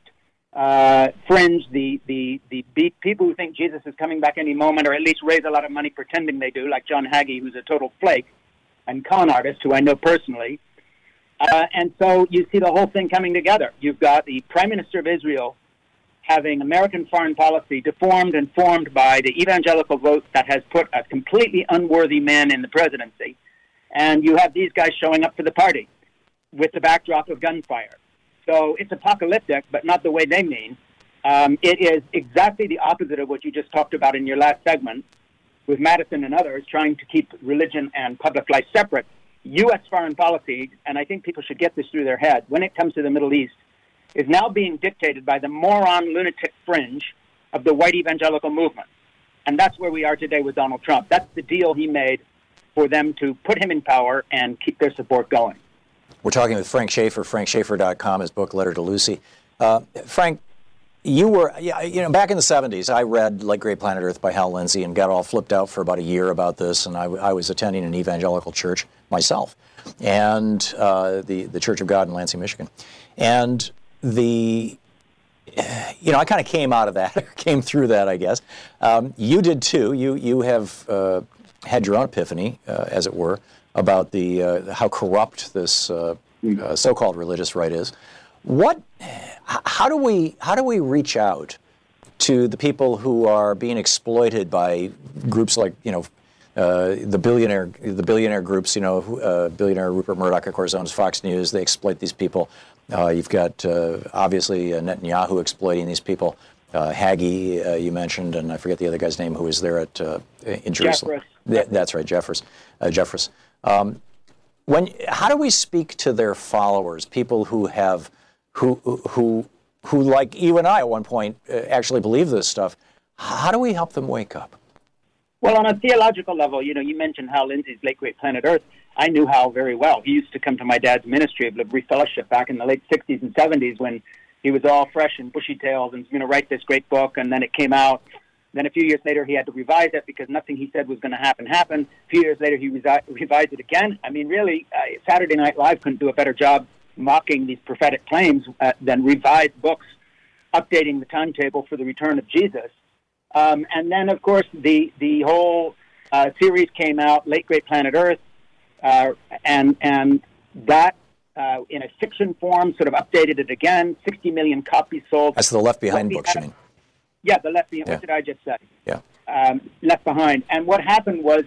uh, fringe, the, the, the people who think Jesus is coming back any moment, or at least raise a lot of money pretending they do, like John Hagee, who's a total flake and con artist, who I know personally. Uh, and so you see the whole thing coming together. You've got the Prime Minister of Israel having American foreign policy deformed and formed by the evangelical vote that has put a completely unworthy man in the presidency. And you have these guys showing up for the party with the backdrop of gunfire. So it's apocalyptic, but not the way they mean. Um, it is exactly the opposite of what you just talked about in your last segment with Madison and others trying to keep religion and public life separate. U.S. foreign policy, and I think people should get this through their head, when it comes to the Middle East, is now being dictated by the moron lunatic fringe of the white evangelical movement. And that's where we are today with Donald Trump. That's the deal he made for them to put him in power and keep their support going. We're talking with Frank Schaeffer, frankschaeffer.com, his book, Letter to Lucy. Uh, Frank, you were, you know, back in the 70s, I read Late Great Planet Earth by Hal Lindsey and got all flipped out for about a year about this. And I, I was attending an evangelical church myself, and uh, the, the Church of God in Lansing, Michigan. And the, you know, I kind of came out of that, came through that, I guess. Um, you did too. You, you have uh, had your own epiphany, uh, as it were, about the uh, how corrupt this uh, uh, so-called religious right is. What? How do we how do we reach out to the people who are being exploited by groups like you know uh, the billionaire the billionaire groups? You know, uh, billionaire Rupert Murdoch, of course, owns Fox News. They exploit these people. Uh, you've got obviously Netanyahu exploiting these people. Uh, Hagee, uh, you mentioned, and I forget the other guy's name who was there at uh, in Jerusalem. Jeffress. that's right, Jeffress. Jeffress. Um, when, how do we speak to their followers, people who have, who, who, who, like you and I at one point, uh, actually believe this stuff. How do we help them wake up? Well, on a theological level, you know, you mentioned Hal Lindsey's late great Planet Earth. I knew Hal very well. He used to come to my dad's ministry of L'Abri Fellowship back in the late 60s and 70s when he was all fresh and bushy tailed and going to write this great book, and then it came out. Then a few years later, he had to revise it because nothing he said was going to happen happened. A few years later, he revised it again. I mean, really, uh, Saturday Night Live couldn't do a better job mocking these prophetic claims uh, than revised books updating the timetable for the return of Jesus. Um, and then, of course, the the whole uh, series came out, Late Great Planet Earth, uh, and and that uh, in a fiction form sort of updated it again. Sixty million copies sold. That's the Left Behind books, you mean? Yeah, the Left Behind. Yeah. What did I just say? Yeah. Um, left Behind. And what happened was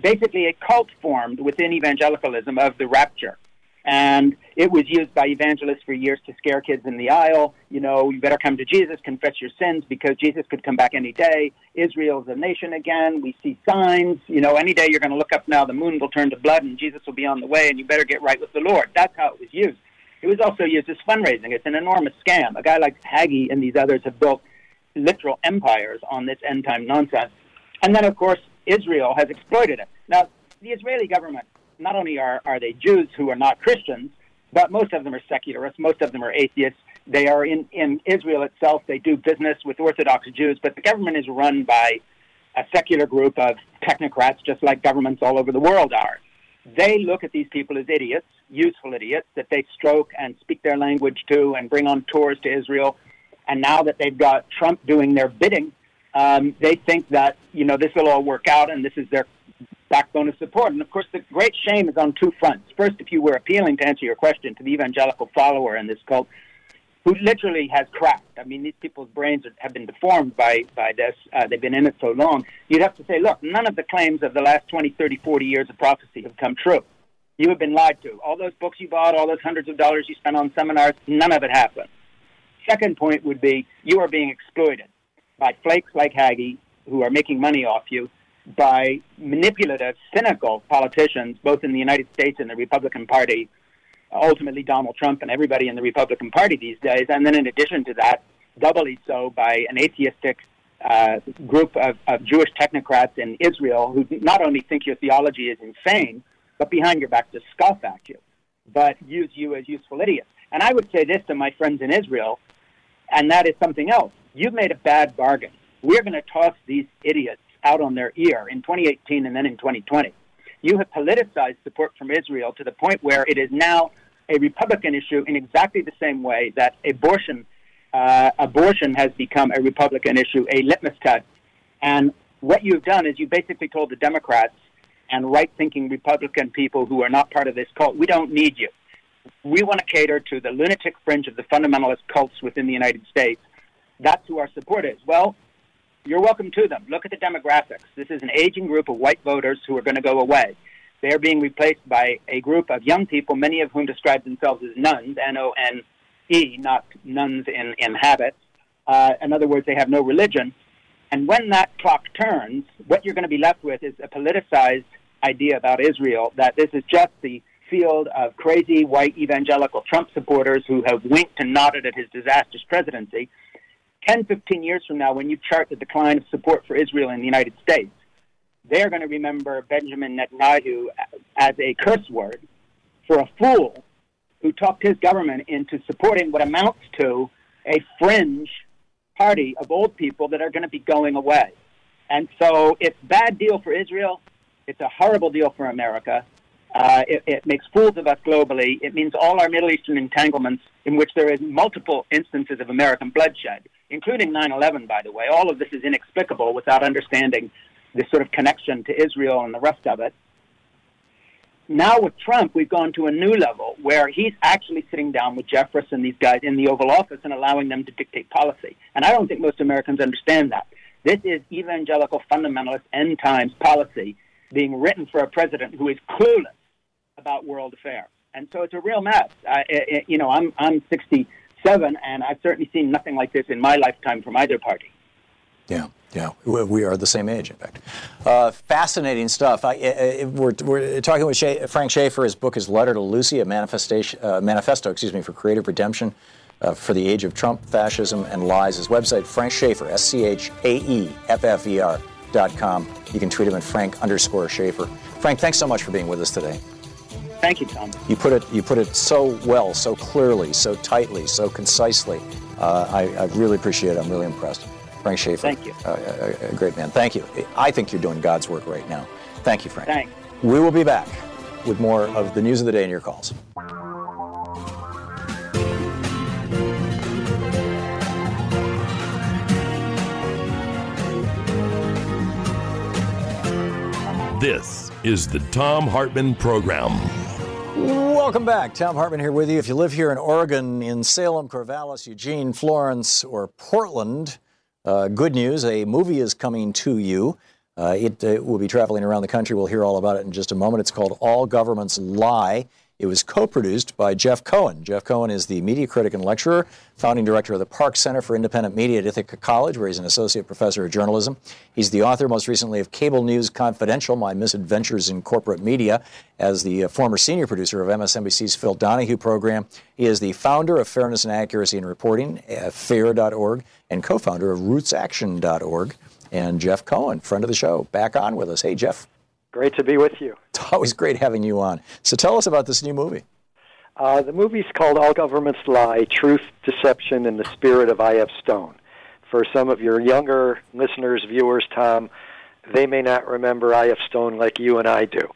basically a cult formed within evangelicalism of the rapture. And it was used by evangelists for years to scare kids in the aisle. You know, you better come to Jesus, confess your sins, because Jesus could come back any day. Israel's a nation again. We see signs. You know, any day you're going to look up now, the moon will turn to blood and Jesus will be on the way, and you better get right with the Lord. That's how it was used. It was also used as fundraising. It's an enormous scam. A guy like Hagee and these others have built literal empires on this end time nonsense. And then, of course, Israel has exploited it. Now, the Israeli government, not only are, are they Jews who are not Christians, but most of them are secularists, most of them are atheists. They are in, in Israel itself, they do business with Orthodox Jews, but the government is run by a secular group of technocrats, just like governments all over the world are. They look at these people as idiots, useful idiots, that they stroke and speak their language to and bring on tours to Israel. And now that they've got Trump doing their bidding, um, they think that you know this will all work out, and this is their backbone of support. And of course, the great shame is on two fronts. First, if you were appealing to answer your question to the evangelical follower in this cult, who literally has cracked. I mean, these people's brains have been deformed by by this. Uh, they've been in it so long. You'd have to say, look, none of the claims of the last 20, 30, 40 years of prophecy have come true. You have been lied to. All those books you bought, all those hundreds of dollars you spent on seminars, none of it happened. Second point would be you are being exploited by flakes like Hagee who are making money off you, by manipulative, cynical politicians, both in the United States and the Republican Party, ultimately Donald Trump and everybody in the Republican Party these days. And then, in addition to that, doubly so by an atheistic uh, group of, of Jewish technocrats in Israel who not only think your theology is insane, but behind your back to scoff at you, but use you as useful idiots. And I would say this to my friends in Israel, and that is something else. You've made a bad bargain. We're going to toss these idiots out on their ear in 2018 and then in 2020. You have politicized support from Israel to the point where it is now a Republican issue in exactly the same way that abortion uh, abortion has become a Republican issue, a litmus test. And what you've done is you basically told the Democrats and right-thinking Republican people who are not part of this cult, we don't need you. We want to cater to the lunatic fringe of the fundamentalist cults within the United States. That's who our support is. Well, you're welcome to them. Look at the demographics. This is an aging group of white voters who are going to go away. They are being replaced by a group of young people, many of whom describe themselves as nuns, N-O-N-E, not nuns in, in habit. Uh, in other words, they have no religion. And when that clock turns, what you're going to be left with is a politicized idea about Israel that this is just the field of crazy white evangelical Trump supporters who have winked and nodded at his disastrous presidency. 10, 15 years from now, when you chart the decline of support for Israel in the United States, they're going to remember Benjamin Netanyahu as a curse word for a fool who talked his government into supporting what amounts to a fringe party of old people that are going to be going away. And so it's a bad deal for Israel. It's a horrible deal for America. Uh, it, it makes fools of us globally. It means all our Middle Eastern entanglements, in which there is multiple instances of American bloodshed, including 9/11. By the way, all of this is inexplicable without understanding this sort of connection to Israel and the rest of it. Now with Trump, we've gone to a new level where he's actually sitting down with Jefferson, these guys in the Oval Office, and allowing them to dictate policy. And I don't think most Americans understand that. This is evangelical fundamentalist end times policy being written for a president who is clueless about world affairs. And so it's a real mess. I, you know, I'm I'm 67, and I've certainly seen nothing like this in my lifetime from either party. Yeah, yeah, we are the same age, in fact. Uh, fascinating stuff. I, I, we're, we're talking with Sha- Frank Schaeffer. His book is "Letter to Lucy," a manifestation, uh, manifesto, excuse me, for creative redemption. uh, for the age of Trump, fascism, and lies. His website, Frank Schaeffer, S C H A F F R dot com. You can tweet him at Frank underscore Schaeffer. Frank, thanks so much for being with us today. Thank you, Tom. You put it you put it so well, so clearly, so tightly, so concisely. Uh, I, I really appreciate it. I'm really impressed. Frank Schaeffer. Thank you. Uh, a, a great man. Thank you. I think you're doing God's work right now. Thank you, Frank. Thanks. We will be back with more of the news of the day and your calls. This is the Thom Hartmann Program. Welcome back. Thom Hartmann here with you. If you live here in Oregon, in Salem, Corvallis, Eugene, Florence, or Portland, uh, good news a movie is coming to you. Uh, it uh, will be traveling around the country. We'll hear all about it in just a moment. It's called All Governments Lie. It was co produced by Jeff Cohen. Jeff Cohen is the media critic and lecturer, founding director of the Park Center for Independent Media at Ithaca College, where he's an associate professor of journalism. He's the author, most recently, of Cable News Confidential My Misadventures in Corporate Media, as the uh, former senior producer of MSNBC's Phil Donahue program. He is the founder of Fairness and Accuracy in Reporting, FAIR.org, and co founder of RootsAction.org. And Jeff Cohen, friend of the show, back on with us. Hey, Jeff. Great to be with you. It's always great having you on. So tell us about this new movie. Uh, the movie's called All Governments Lie Truth, Deception, and the Spirit of I.F. Stone. For some of your younger listeners, viewers, Tom, they may not remember I.F. Stone like you and I do.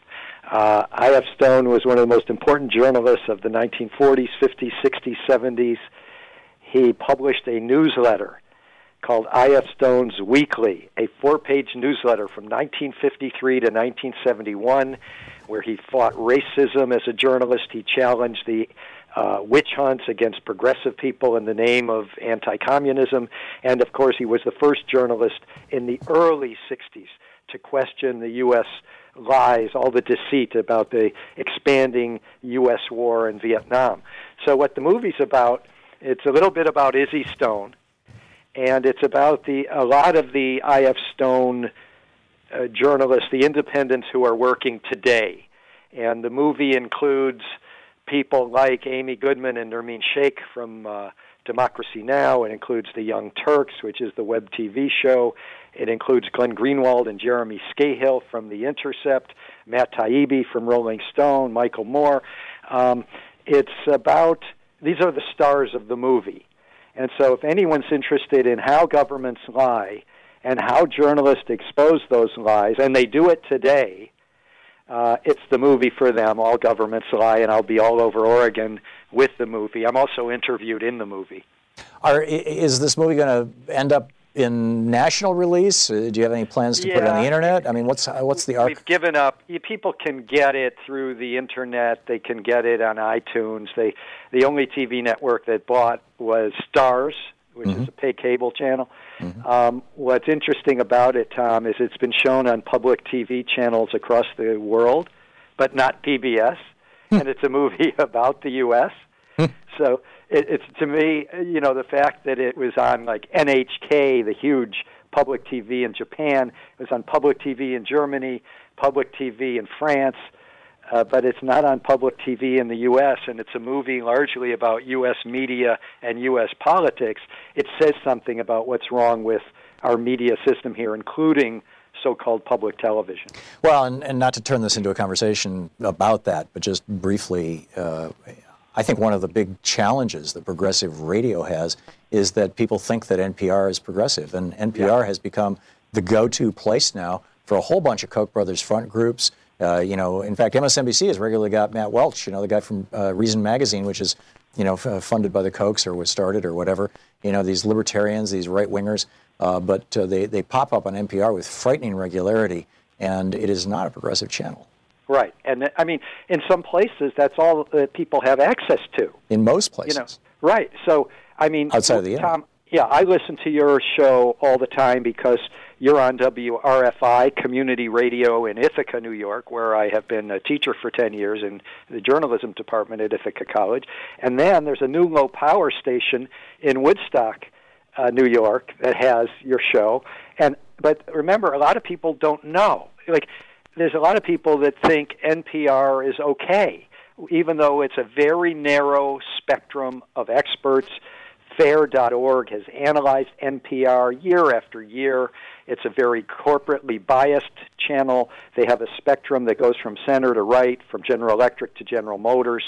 Uh, I.F. Stone was one of the most important journalists of the 1940s, 50s, 60s, 70s. He published a newsletter called I.F. Stone's Weekly, a four page newsletter from 1953 to 1971, where he fought racism as a journalist. He challenged the uh, witch hunts against progressive people in the name of anti communism. And of course, he was the first journalist in the early 60s to question the U.S. lies, all the deceit about the expanding U.S. war in Vietnam. So, what the movie's about, it's a little bit about Izzy Stone and it's about the a lot of the I.F. Stone uh, journalists, the independents who are working today. And the movie includes people like Amy Goodman and Nermeen Sheikh from uh, Democracy Now! It includes The Young Turks, which is the web TV show. It includes Glenn Greenwald and Jeremy Scahill from The Intercept, Matt Taibbi from Rolling Stone, Michael Moore. Um, it's about, these are the stars of the movie. And so, if anyone's interested in how governments lie and how journalists expose those lies, and they do it today, uh, it's the movie for them. All governments lie, and I'll be all over Oregon with the movie. I'm also interviewed in the movie. Are, is this movie going to end up in national release? Uh, do you have any plans to put it on the internet? I mean, what's uh, what's the arc? We've given up. People can get it through the internet. They can get it on iTunes. They, the only TV network that bought was Starz, which is mm-hmm. a pay cable channel. Mm-hmm. Um, what's interesting about it, Tom, is it's been shown on public TV channels across the world, but not PBS. Hmm. and it's a movie about the U.S. Hmm. so it, it's to me, you know, the fact that it was on like NHK, the huge public TV in Japan, it was on public TV in Germany, public TV in France, uh, but it's not on public TV in the U.S. and it's a movie largely about U.S. media and U.S. politics. It says something about what's wrong with our media system here, including so-called public television. Well, and, and not to turn this into a conversation about that, but just briefly, uh, I think one of the big challenges that progressive radio has is that people think that NPR is progressive, and NPR has become the go-to place now for a whole bunch of Koch brothers front groups. Uh, you know, in fact, MSNBC has regularly got Matt Welch, you know, the guy from uh, Reason Magazine, which is, you know, f- funded by the Kochs or was started or whatever. You know, these libertarians, these right wingers, uh, but uh, they they pop up on NPR with frightening regularity, and it is not a progressive channel. Right, and I mean, in some places, that's all that people have access to. In most places, You know, right. So, I mean, Outside of the Tom, yeah, I listen to your show all the time because you're on WRFI Community Radio in Ithaca, New York, where I have been a teacher for 10 years in the journalism department at Ithaca College. And then there's a new low power station in Woodstock, uh, New York, that has your show. And but remember, a lot of people don't know. Like, there's a lot of people that think NPR is okay. even though it's a very narrow spectrum of experts. FAIR.org has analyzed NPR year after year. It's a very corporately biased channel. They have a spectrum that goes from center to right, from General Electric to General Motors,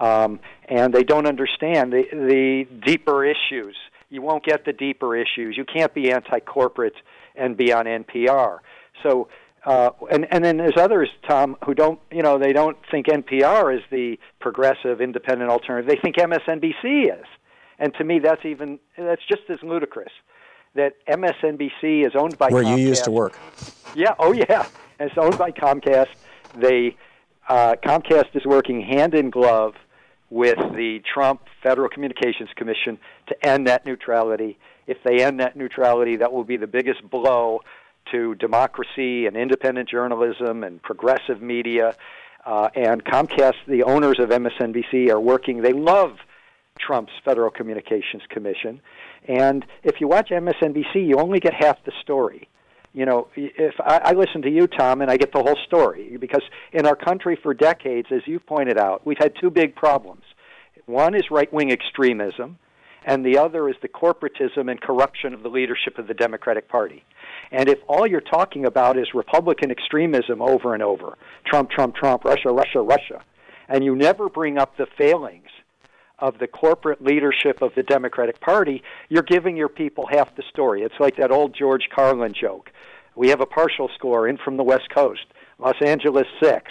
um, and they don't understand the, the deeper issues. You won't get the deeper issues. You can't be anti-corporate and be on NPR. So uh, and and then there's others, Tom, who don't you know they don't think NPR is the progressive independent alternative. They think MSNBC is, and to me that's even that's just as ludicrous. That MSNBC is owned by where Comcast. you used to work. Yeah. Oh yeah. And it's owned by Comcast. They uh, Comcast is working hand in glove with the Trump Federal Communications Commission to end net neutrality. If they end net neutrality, that will be the biggest blow to democracy and independent journalism and progressive media. Uh, and Comcast, the owners of MSNBC, are working. They love Trump's Federal Communications Commission. And if you watch MSNBC, you only get half the story. You know, if I, I listen to you, Tom, and I get the whole story, because in our country for decades, as you've pointed out, we've had two big problems. One is right wing extremism, and the other is the corporatism and corruption of the leadership of the Democratic Party. And if all you're talking about is Republican extremism over and over, Trump, Trump, Trump, Russia, Russia, Russia, and you never bring up the failings of the corporate leadership of the Democratic Party, you're giving your people half the story. It's like that old George Carlin joke. We have a partial score in from the West Coast, Los Angeles 6.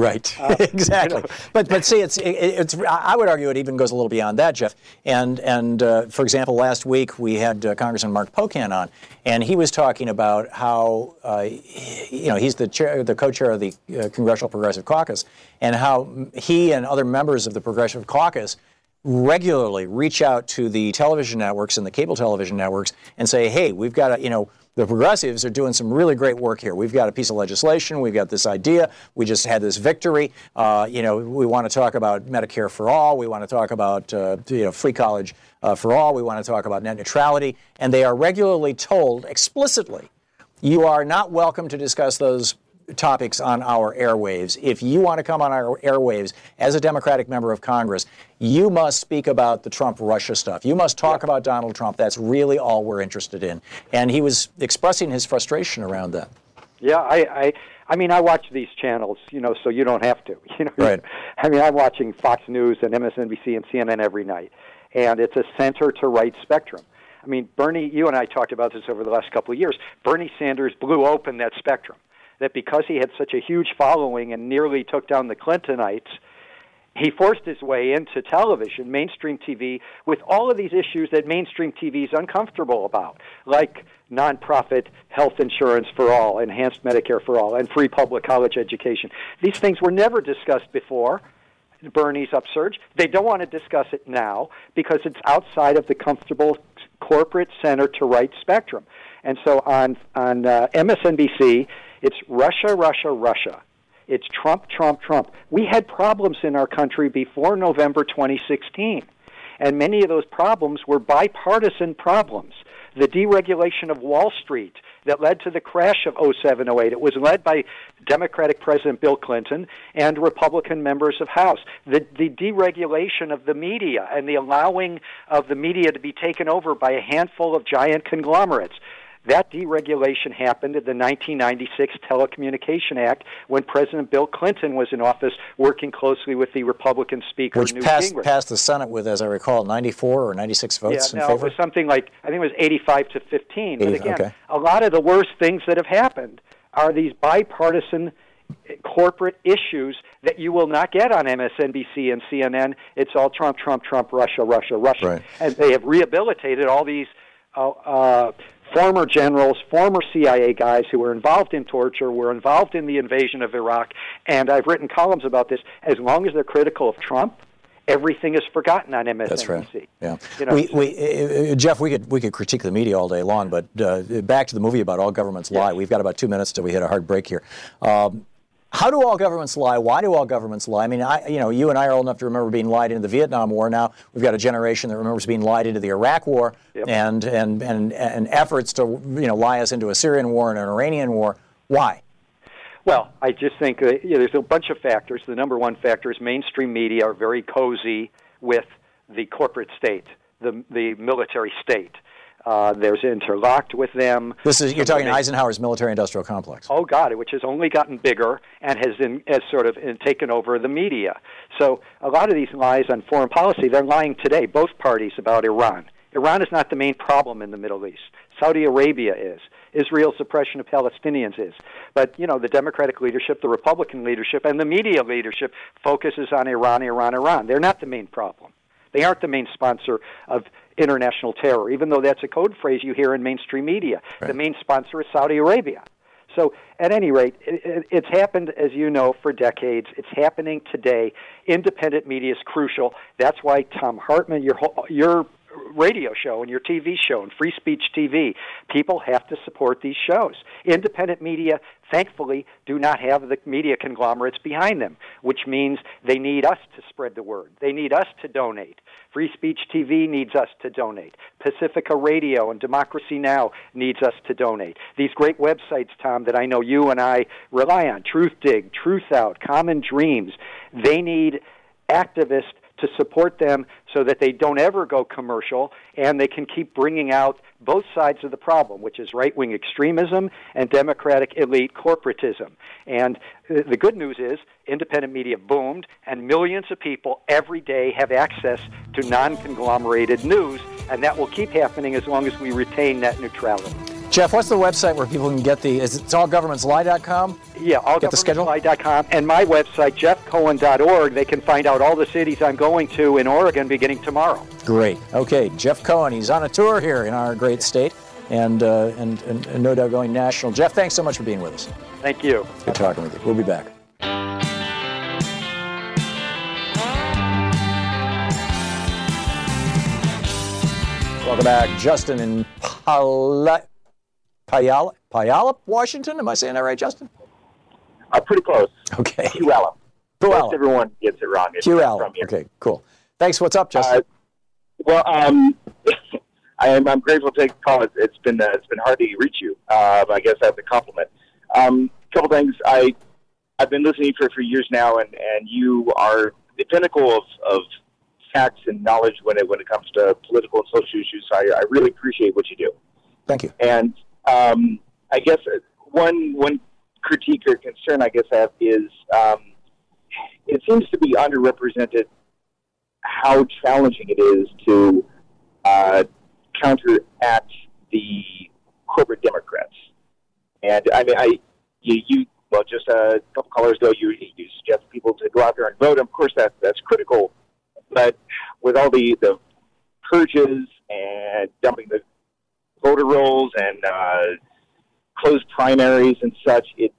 Right, uh, exactly. But but see, it's it, it's. I would argue it even goes a little beyond that, Jeff. And and uh, for example, last week we had uh, Congressman Mark Pocan on, and he was talking about how uh, you know he's the chair, the co-chair of the uh, Congressional Progressive Caucus, and how he and other members of the Progressive Caucus regularly reach out to the television networks and the cable television networks and say, hey, we've got a you know, the progressives are doing some really great work here. We've got a piece of legislation. We've got this idea. We just had this victory. Uh, you know, we want to talk about Medicare for all. We want to talk about uh, you know free college uh, for all. We want to talk about net neutrality. And they are regularly told explicitly, you are not welcome to discuss those topics on our airwaves. If you want to come on our airwaves as a Democratic member of Congress, you must speak about the Trump Russia stuff. You must talk yeah. about Donald Trump. That's really all we're interested in. And he was expressing his frustration around that. Yeah, I, I, I mean, I watch these channels, you know, so you don't have to. You know, right. I mean, I'm watching Fox News and MSNBC and CNN every night, and it's a center to right spectrum. I mean, Bernie, you and I talked about this over the last couple of years. Bernie Sanders blew open that spectrum that because he had such a huge following and nearly took down the Clintonites, he forced his way into television, mainstream TV, with all of these issues that mainstream TV is uncomfortable about, like nonprofit health insurance for all, enhanced Medicare for all, and free public college education. These things were never discussed before. Bernie's upsurge. They don't want to discuss it now because it's outside of the comfortable corporate center to right spectrum. And so on on uh, MSNBC, it's Russia, Russia, Russia. It's Trump, Trump, Trump. We had problems in our country before November 2016, and many of those problems were bipartisan problems. The deregulation of Wall Street that led to the crash of 07 08. It was led by Democratic President Bill Clinton and Republican members of House. The, the deregulation of the media and the allowing of the media to be taken over by a handful of giant conglomerates. That deregulation happened in the 1996 Telecommunication Act when President Bill Clinton was in office working closely with the Republican Speaker, Which Newt passed, Gingrich. passed the Senate with, as I recall, 94 or 96 votes yeah, in no, favor? it was something like, I think it was 85 to 15. But again, okay. a lot of the worst things that have happened are these bipartisan corporate issues that you will not get on MSNBC and CNN. It's all Trump, Trump, Trump, Russia, Russia, Russia. Right. And they have rehabilitated all these uh, uh, former generals, former CIA guys who were involved in torture, were involved in the invasion of Iraq, and I've written columns about this. As long as they're critical of Trump, everything is forgotten on MSNBC. That's right. Yeah. You know, we, we, uh, Jeff, we could we could critique the media all day long, but uh, back to the movie about all governments lie. We've got about two minutes till we hit a hard break here. Um, how do all governments lie? Why do all governments lie? I mean, I, you know, you and I are old enough to remember being lied into the Vietnam War. Now we've got a generation that remembers being lied into the Iraq War Yep. and, and, and, and efforts to, you know, lie us into a Syrian war and an Iranian war. Why? Well, I just think uh, you know, there's a bunch of factors. The number one factor is mainstream media are very cozy with the corporate state, the the military state. Uh, there's interlocked with them. This is you're talking They- Eisenhower's military-industrial complex. Oh God, which has only gotten bigger and has in, has sort of in, taken over the media. So a lot of these lies on foreign policy, they're lying today. Both parties about Iran. Iran is not the main problem in the Middle East. Saudi Arabia is. Israel's suppression of Palestinians is. But you know, the Democratic leadership, the Republican leadership, and the media leadership focuses on Iran, Iran, Iran. They're not the main problem. They aren't the main sponsor of international terror, even though that's a code phrase you hear in mainstream media. The main sponsor is Saudi Arabia. So, at any rate, it, it, it's happened, as you know, for decades. It's happening today. Independent media is crucial. That's why Tom Hartman, your your radio show and your TV show and Free Speech TV, people have to support these shows. Independent media, thankfully, do not have the media conglomerates behind them, which means they need us to spread the word. They need us to donate. Free Speech TV needs us to donate. Pacifica Radio and Democracy Now! needs us to donate. These great websites, Tom, that I know you and I rely on, Truth Dig, Truth Out, Common Dreams, they need activists to support them so that they don't ever go commercial and they can keep bringing out both sides of the problem, which is right wing extremism and democratic elite corporatism. And the good news is independent media boomed, and millions of people every day have access to non conglomerated news, and that will keep happening as long as we retain net neutrality. Jeff, what's the website where people can get the? Is it allgovernmentslie.com? Yeah, Get the schedule? allgovernmentslie.com and my website, jeffcohen.org. They can find out all the cities I'm going to in Oregon beginning tomorrow. Great. Okay, Jeff Cohen. He's on a tour here in our great state, and uh, and, and and no doubt going national. Jeff, thanks so much for being with us. Thank you. Good talking with you. We'll be back. Welcome back, Justin in Pala, Puyallup, Puyallup, Washington. Am I saying that right, Justin? Uh, pretty close. Okay. Puyallup. Puyallup. Most everyone gets it wrong. if they're QL. from here. Okay, cool. Thanks. What's up, Justin? Well, um, I am, I'm grateful to take the call. It's, it's been uh, it's been hard to reach you. Uh, I guess that's a compliment. Um, couple things. I I've been listening for for years now, and and you are the pinnacle of of facts and knowledge when it when it comes to political and social issues. So I, I really appreciate what you do. Thank you. And um, I guess one one critique or concern I guess I have is um, it seems to be underrepresented how challenging it is to uh, counteract the corporate Democrats. And I mean, I you, you well, just a couple callers ago, you you suggest people to go out there and vote. Of course, that that's critical. But with all the the purges and dumping the voter rolls and uh, closed primaries and such, it,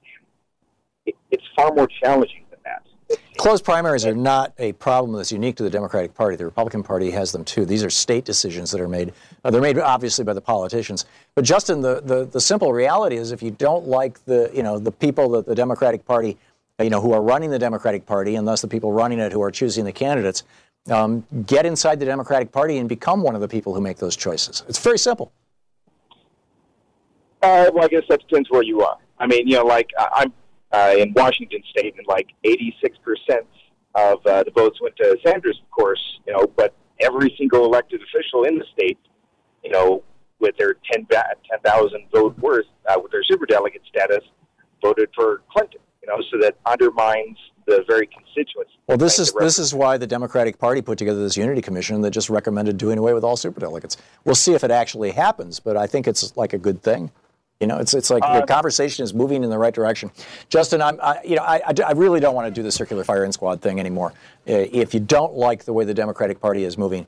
it it's far more challenging than that. Closed primaries are not a problem that's unique to the Democratic Party. The Republican Party has them too. These are state decisions that are made. Uh, they're made obviously by the politicians. But Justin, the, the, the simple reality is if you don't like the you know the people that the Democratic Party you know who are running the Democratic Party and thus the people running it who are choosing the candidates, um, get inside the Democratic Party and become one of the people who make those choices. It's very simple. Uh, well, I guess that depends where you are. I mean, you know, like I'm uh, in Washington State, and like 86 percent of uh, the votes went to Sanders, of course. You know, but every single elected official in the state, you know, with their 10 10,000 vote worth, uh, with their superdelegate status, voted for Clinton. You know, so that undermines the very constituents. Well, this is this is why the Democratic Party put together this unity commission that just recommended doing away with all superdelegates. We'll see if it actually happens, but I think it's like a good thing. You know, it's it's like the Uh, conversation is moving in the right direction. Justin, I'm, I, you know, I, I, I really don't want to do the circular firing squad thing anymore. Uh, If you don't like the way the Democratic Party is moving,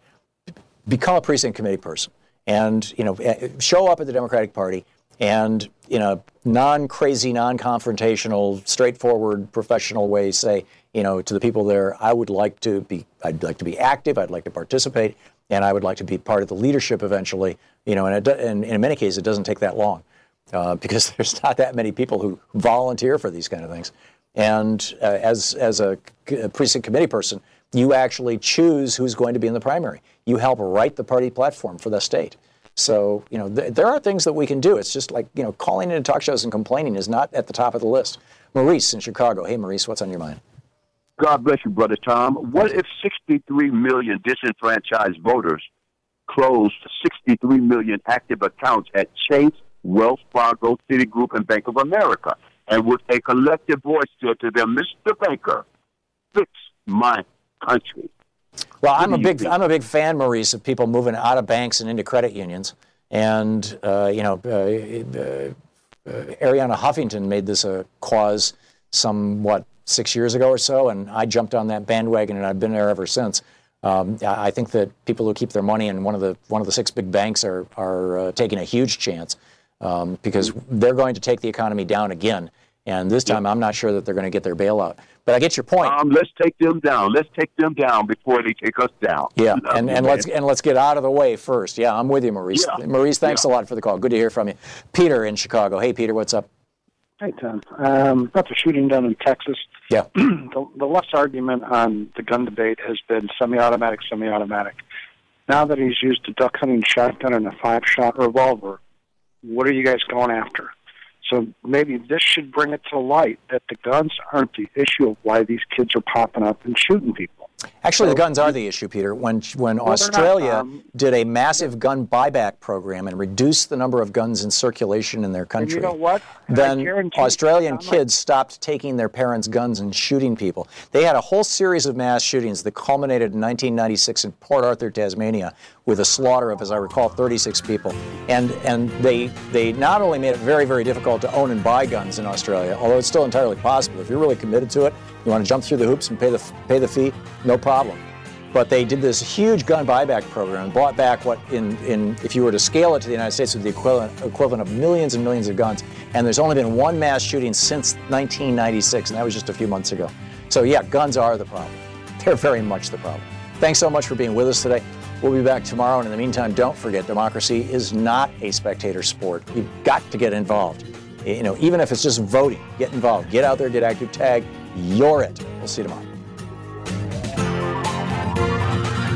become a precinct committee person, and you know, eh, show up at the Democratic Party and in a non-crazy, non-confrontational, straightforward, professional way, say, you know, to the people there, I would like to be, I'd like to be active, I'd like to participate, and I would like to be part of the leadership eventually. You know, and, it, and in many cases, it doesn't take that long uh, because there's not that many people who volunteer for these kind of things. And uh, as as a, a precinct committee person, you actually choose who's going to be in the primary. You help write the party platform for the state. So, you know, th- there are things that we can do. It's just like, you know, calling into talk shows and complaining is not at the top of the list. Maurice in Chicago. Hey, Maurice, what's on your mind? God bless you, Brother Tom. What if 63 million disenfranchised voters closed 63 million active accounts at Chase, Wells Fargo, Citigroup, and Bank of America? And with a collective voice to, to them, Mr. Banker, fix my country. Well, I'm a big I'm a big fan, Maurice, of people moving out of banks and into credit unions. And uh, you know, uh, uh, uh, Arianna Huffington made this a cause some what six years ago or so, and I jumped on that bandwagon, and I've been there ever since. Um, I think that people who keep their money in one of the one of the six big banks are are uh, taking a huge chance um, because they're going to take the economy down again. And this time, I'm not sure that they're going to get their bailout. But I get your point. Um, let's take them down. Let's take them down before they take us down. Yeah, and, and let's and let's get out of the way first. Yeah, I'm with you, Maurice. Yeah. Maurice, thanks a lot for the call. Good to hear from you. Peter in Chicago. Hey, Peter, what's up? Hey, Thom. Um, about the shooting down in Texas. Yeah. the, the less argument on the gun debate has been semi-automatic, semi-automatic. Now that he's used a duck hunting shotgun and a five-shot revolver, what are you guys going after? So maybe this should bring it to light that the guns aren't the issue of why these kids are popping up and shooting people. Actually, the guns are the issue, Peter. When when Well, they're not, Australia um, did a massive gun buyback program and reduced the number of guns in circulation in their country, you know what? Then Australian kids stopped taking their parents' guns and shooting people. They had a whole series of mass shootings that culminated in 1996 in Port Arthur, Tasmania, with a slaughter of, as I recall, 36 people. And and they they not only made it very very difficult to own and buy guns in Australia, although it's still entirely possible if you're really committed to it, you want to jump through the hoops and pay the pay the fee, no problem. But they did this huge gun buyback program bought back what, in, in if you were to scale it to the United States, would the equivalent, equivalent of millions and millions of guns. And there's only been one mass shooting since 1996, and that was just a few months ago. So yeah, guns are the problem. They're very much the problem. Thanks so much for being with us today. We'll be back tomorrow, and in the meantime, don't forget democracy is not a spectator sport. You've got to get involved. You know, even if it's just voting, get involved. Get out there, get active, tag. You're it. We'll see you tomorrow.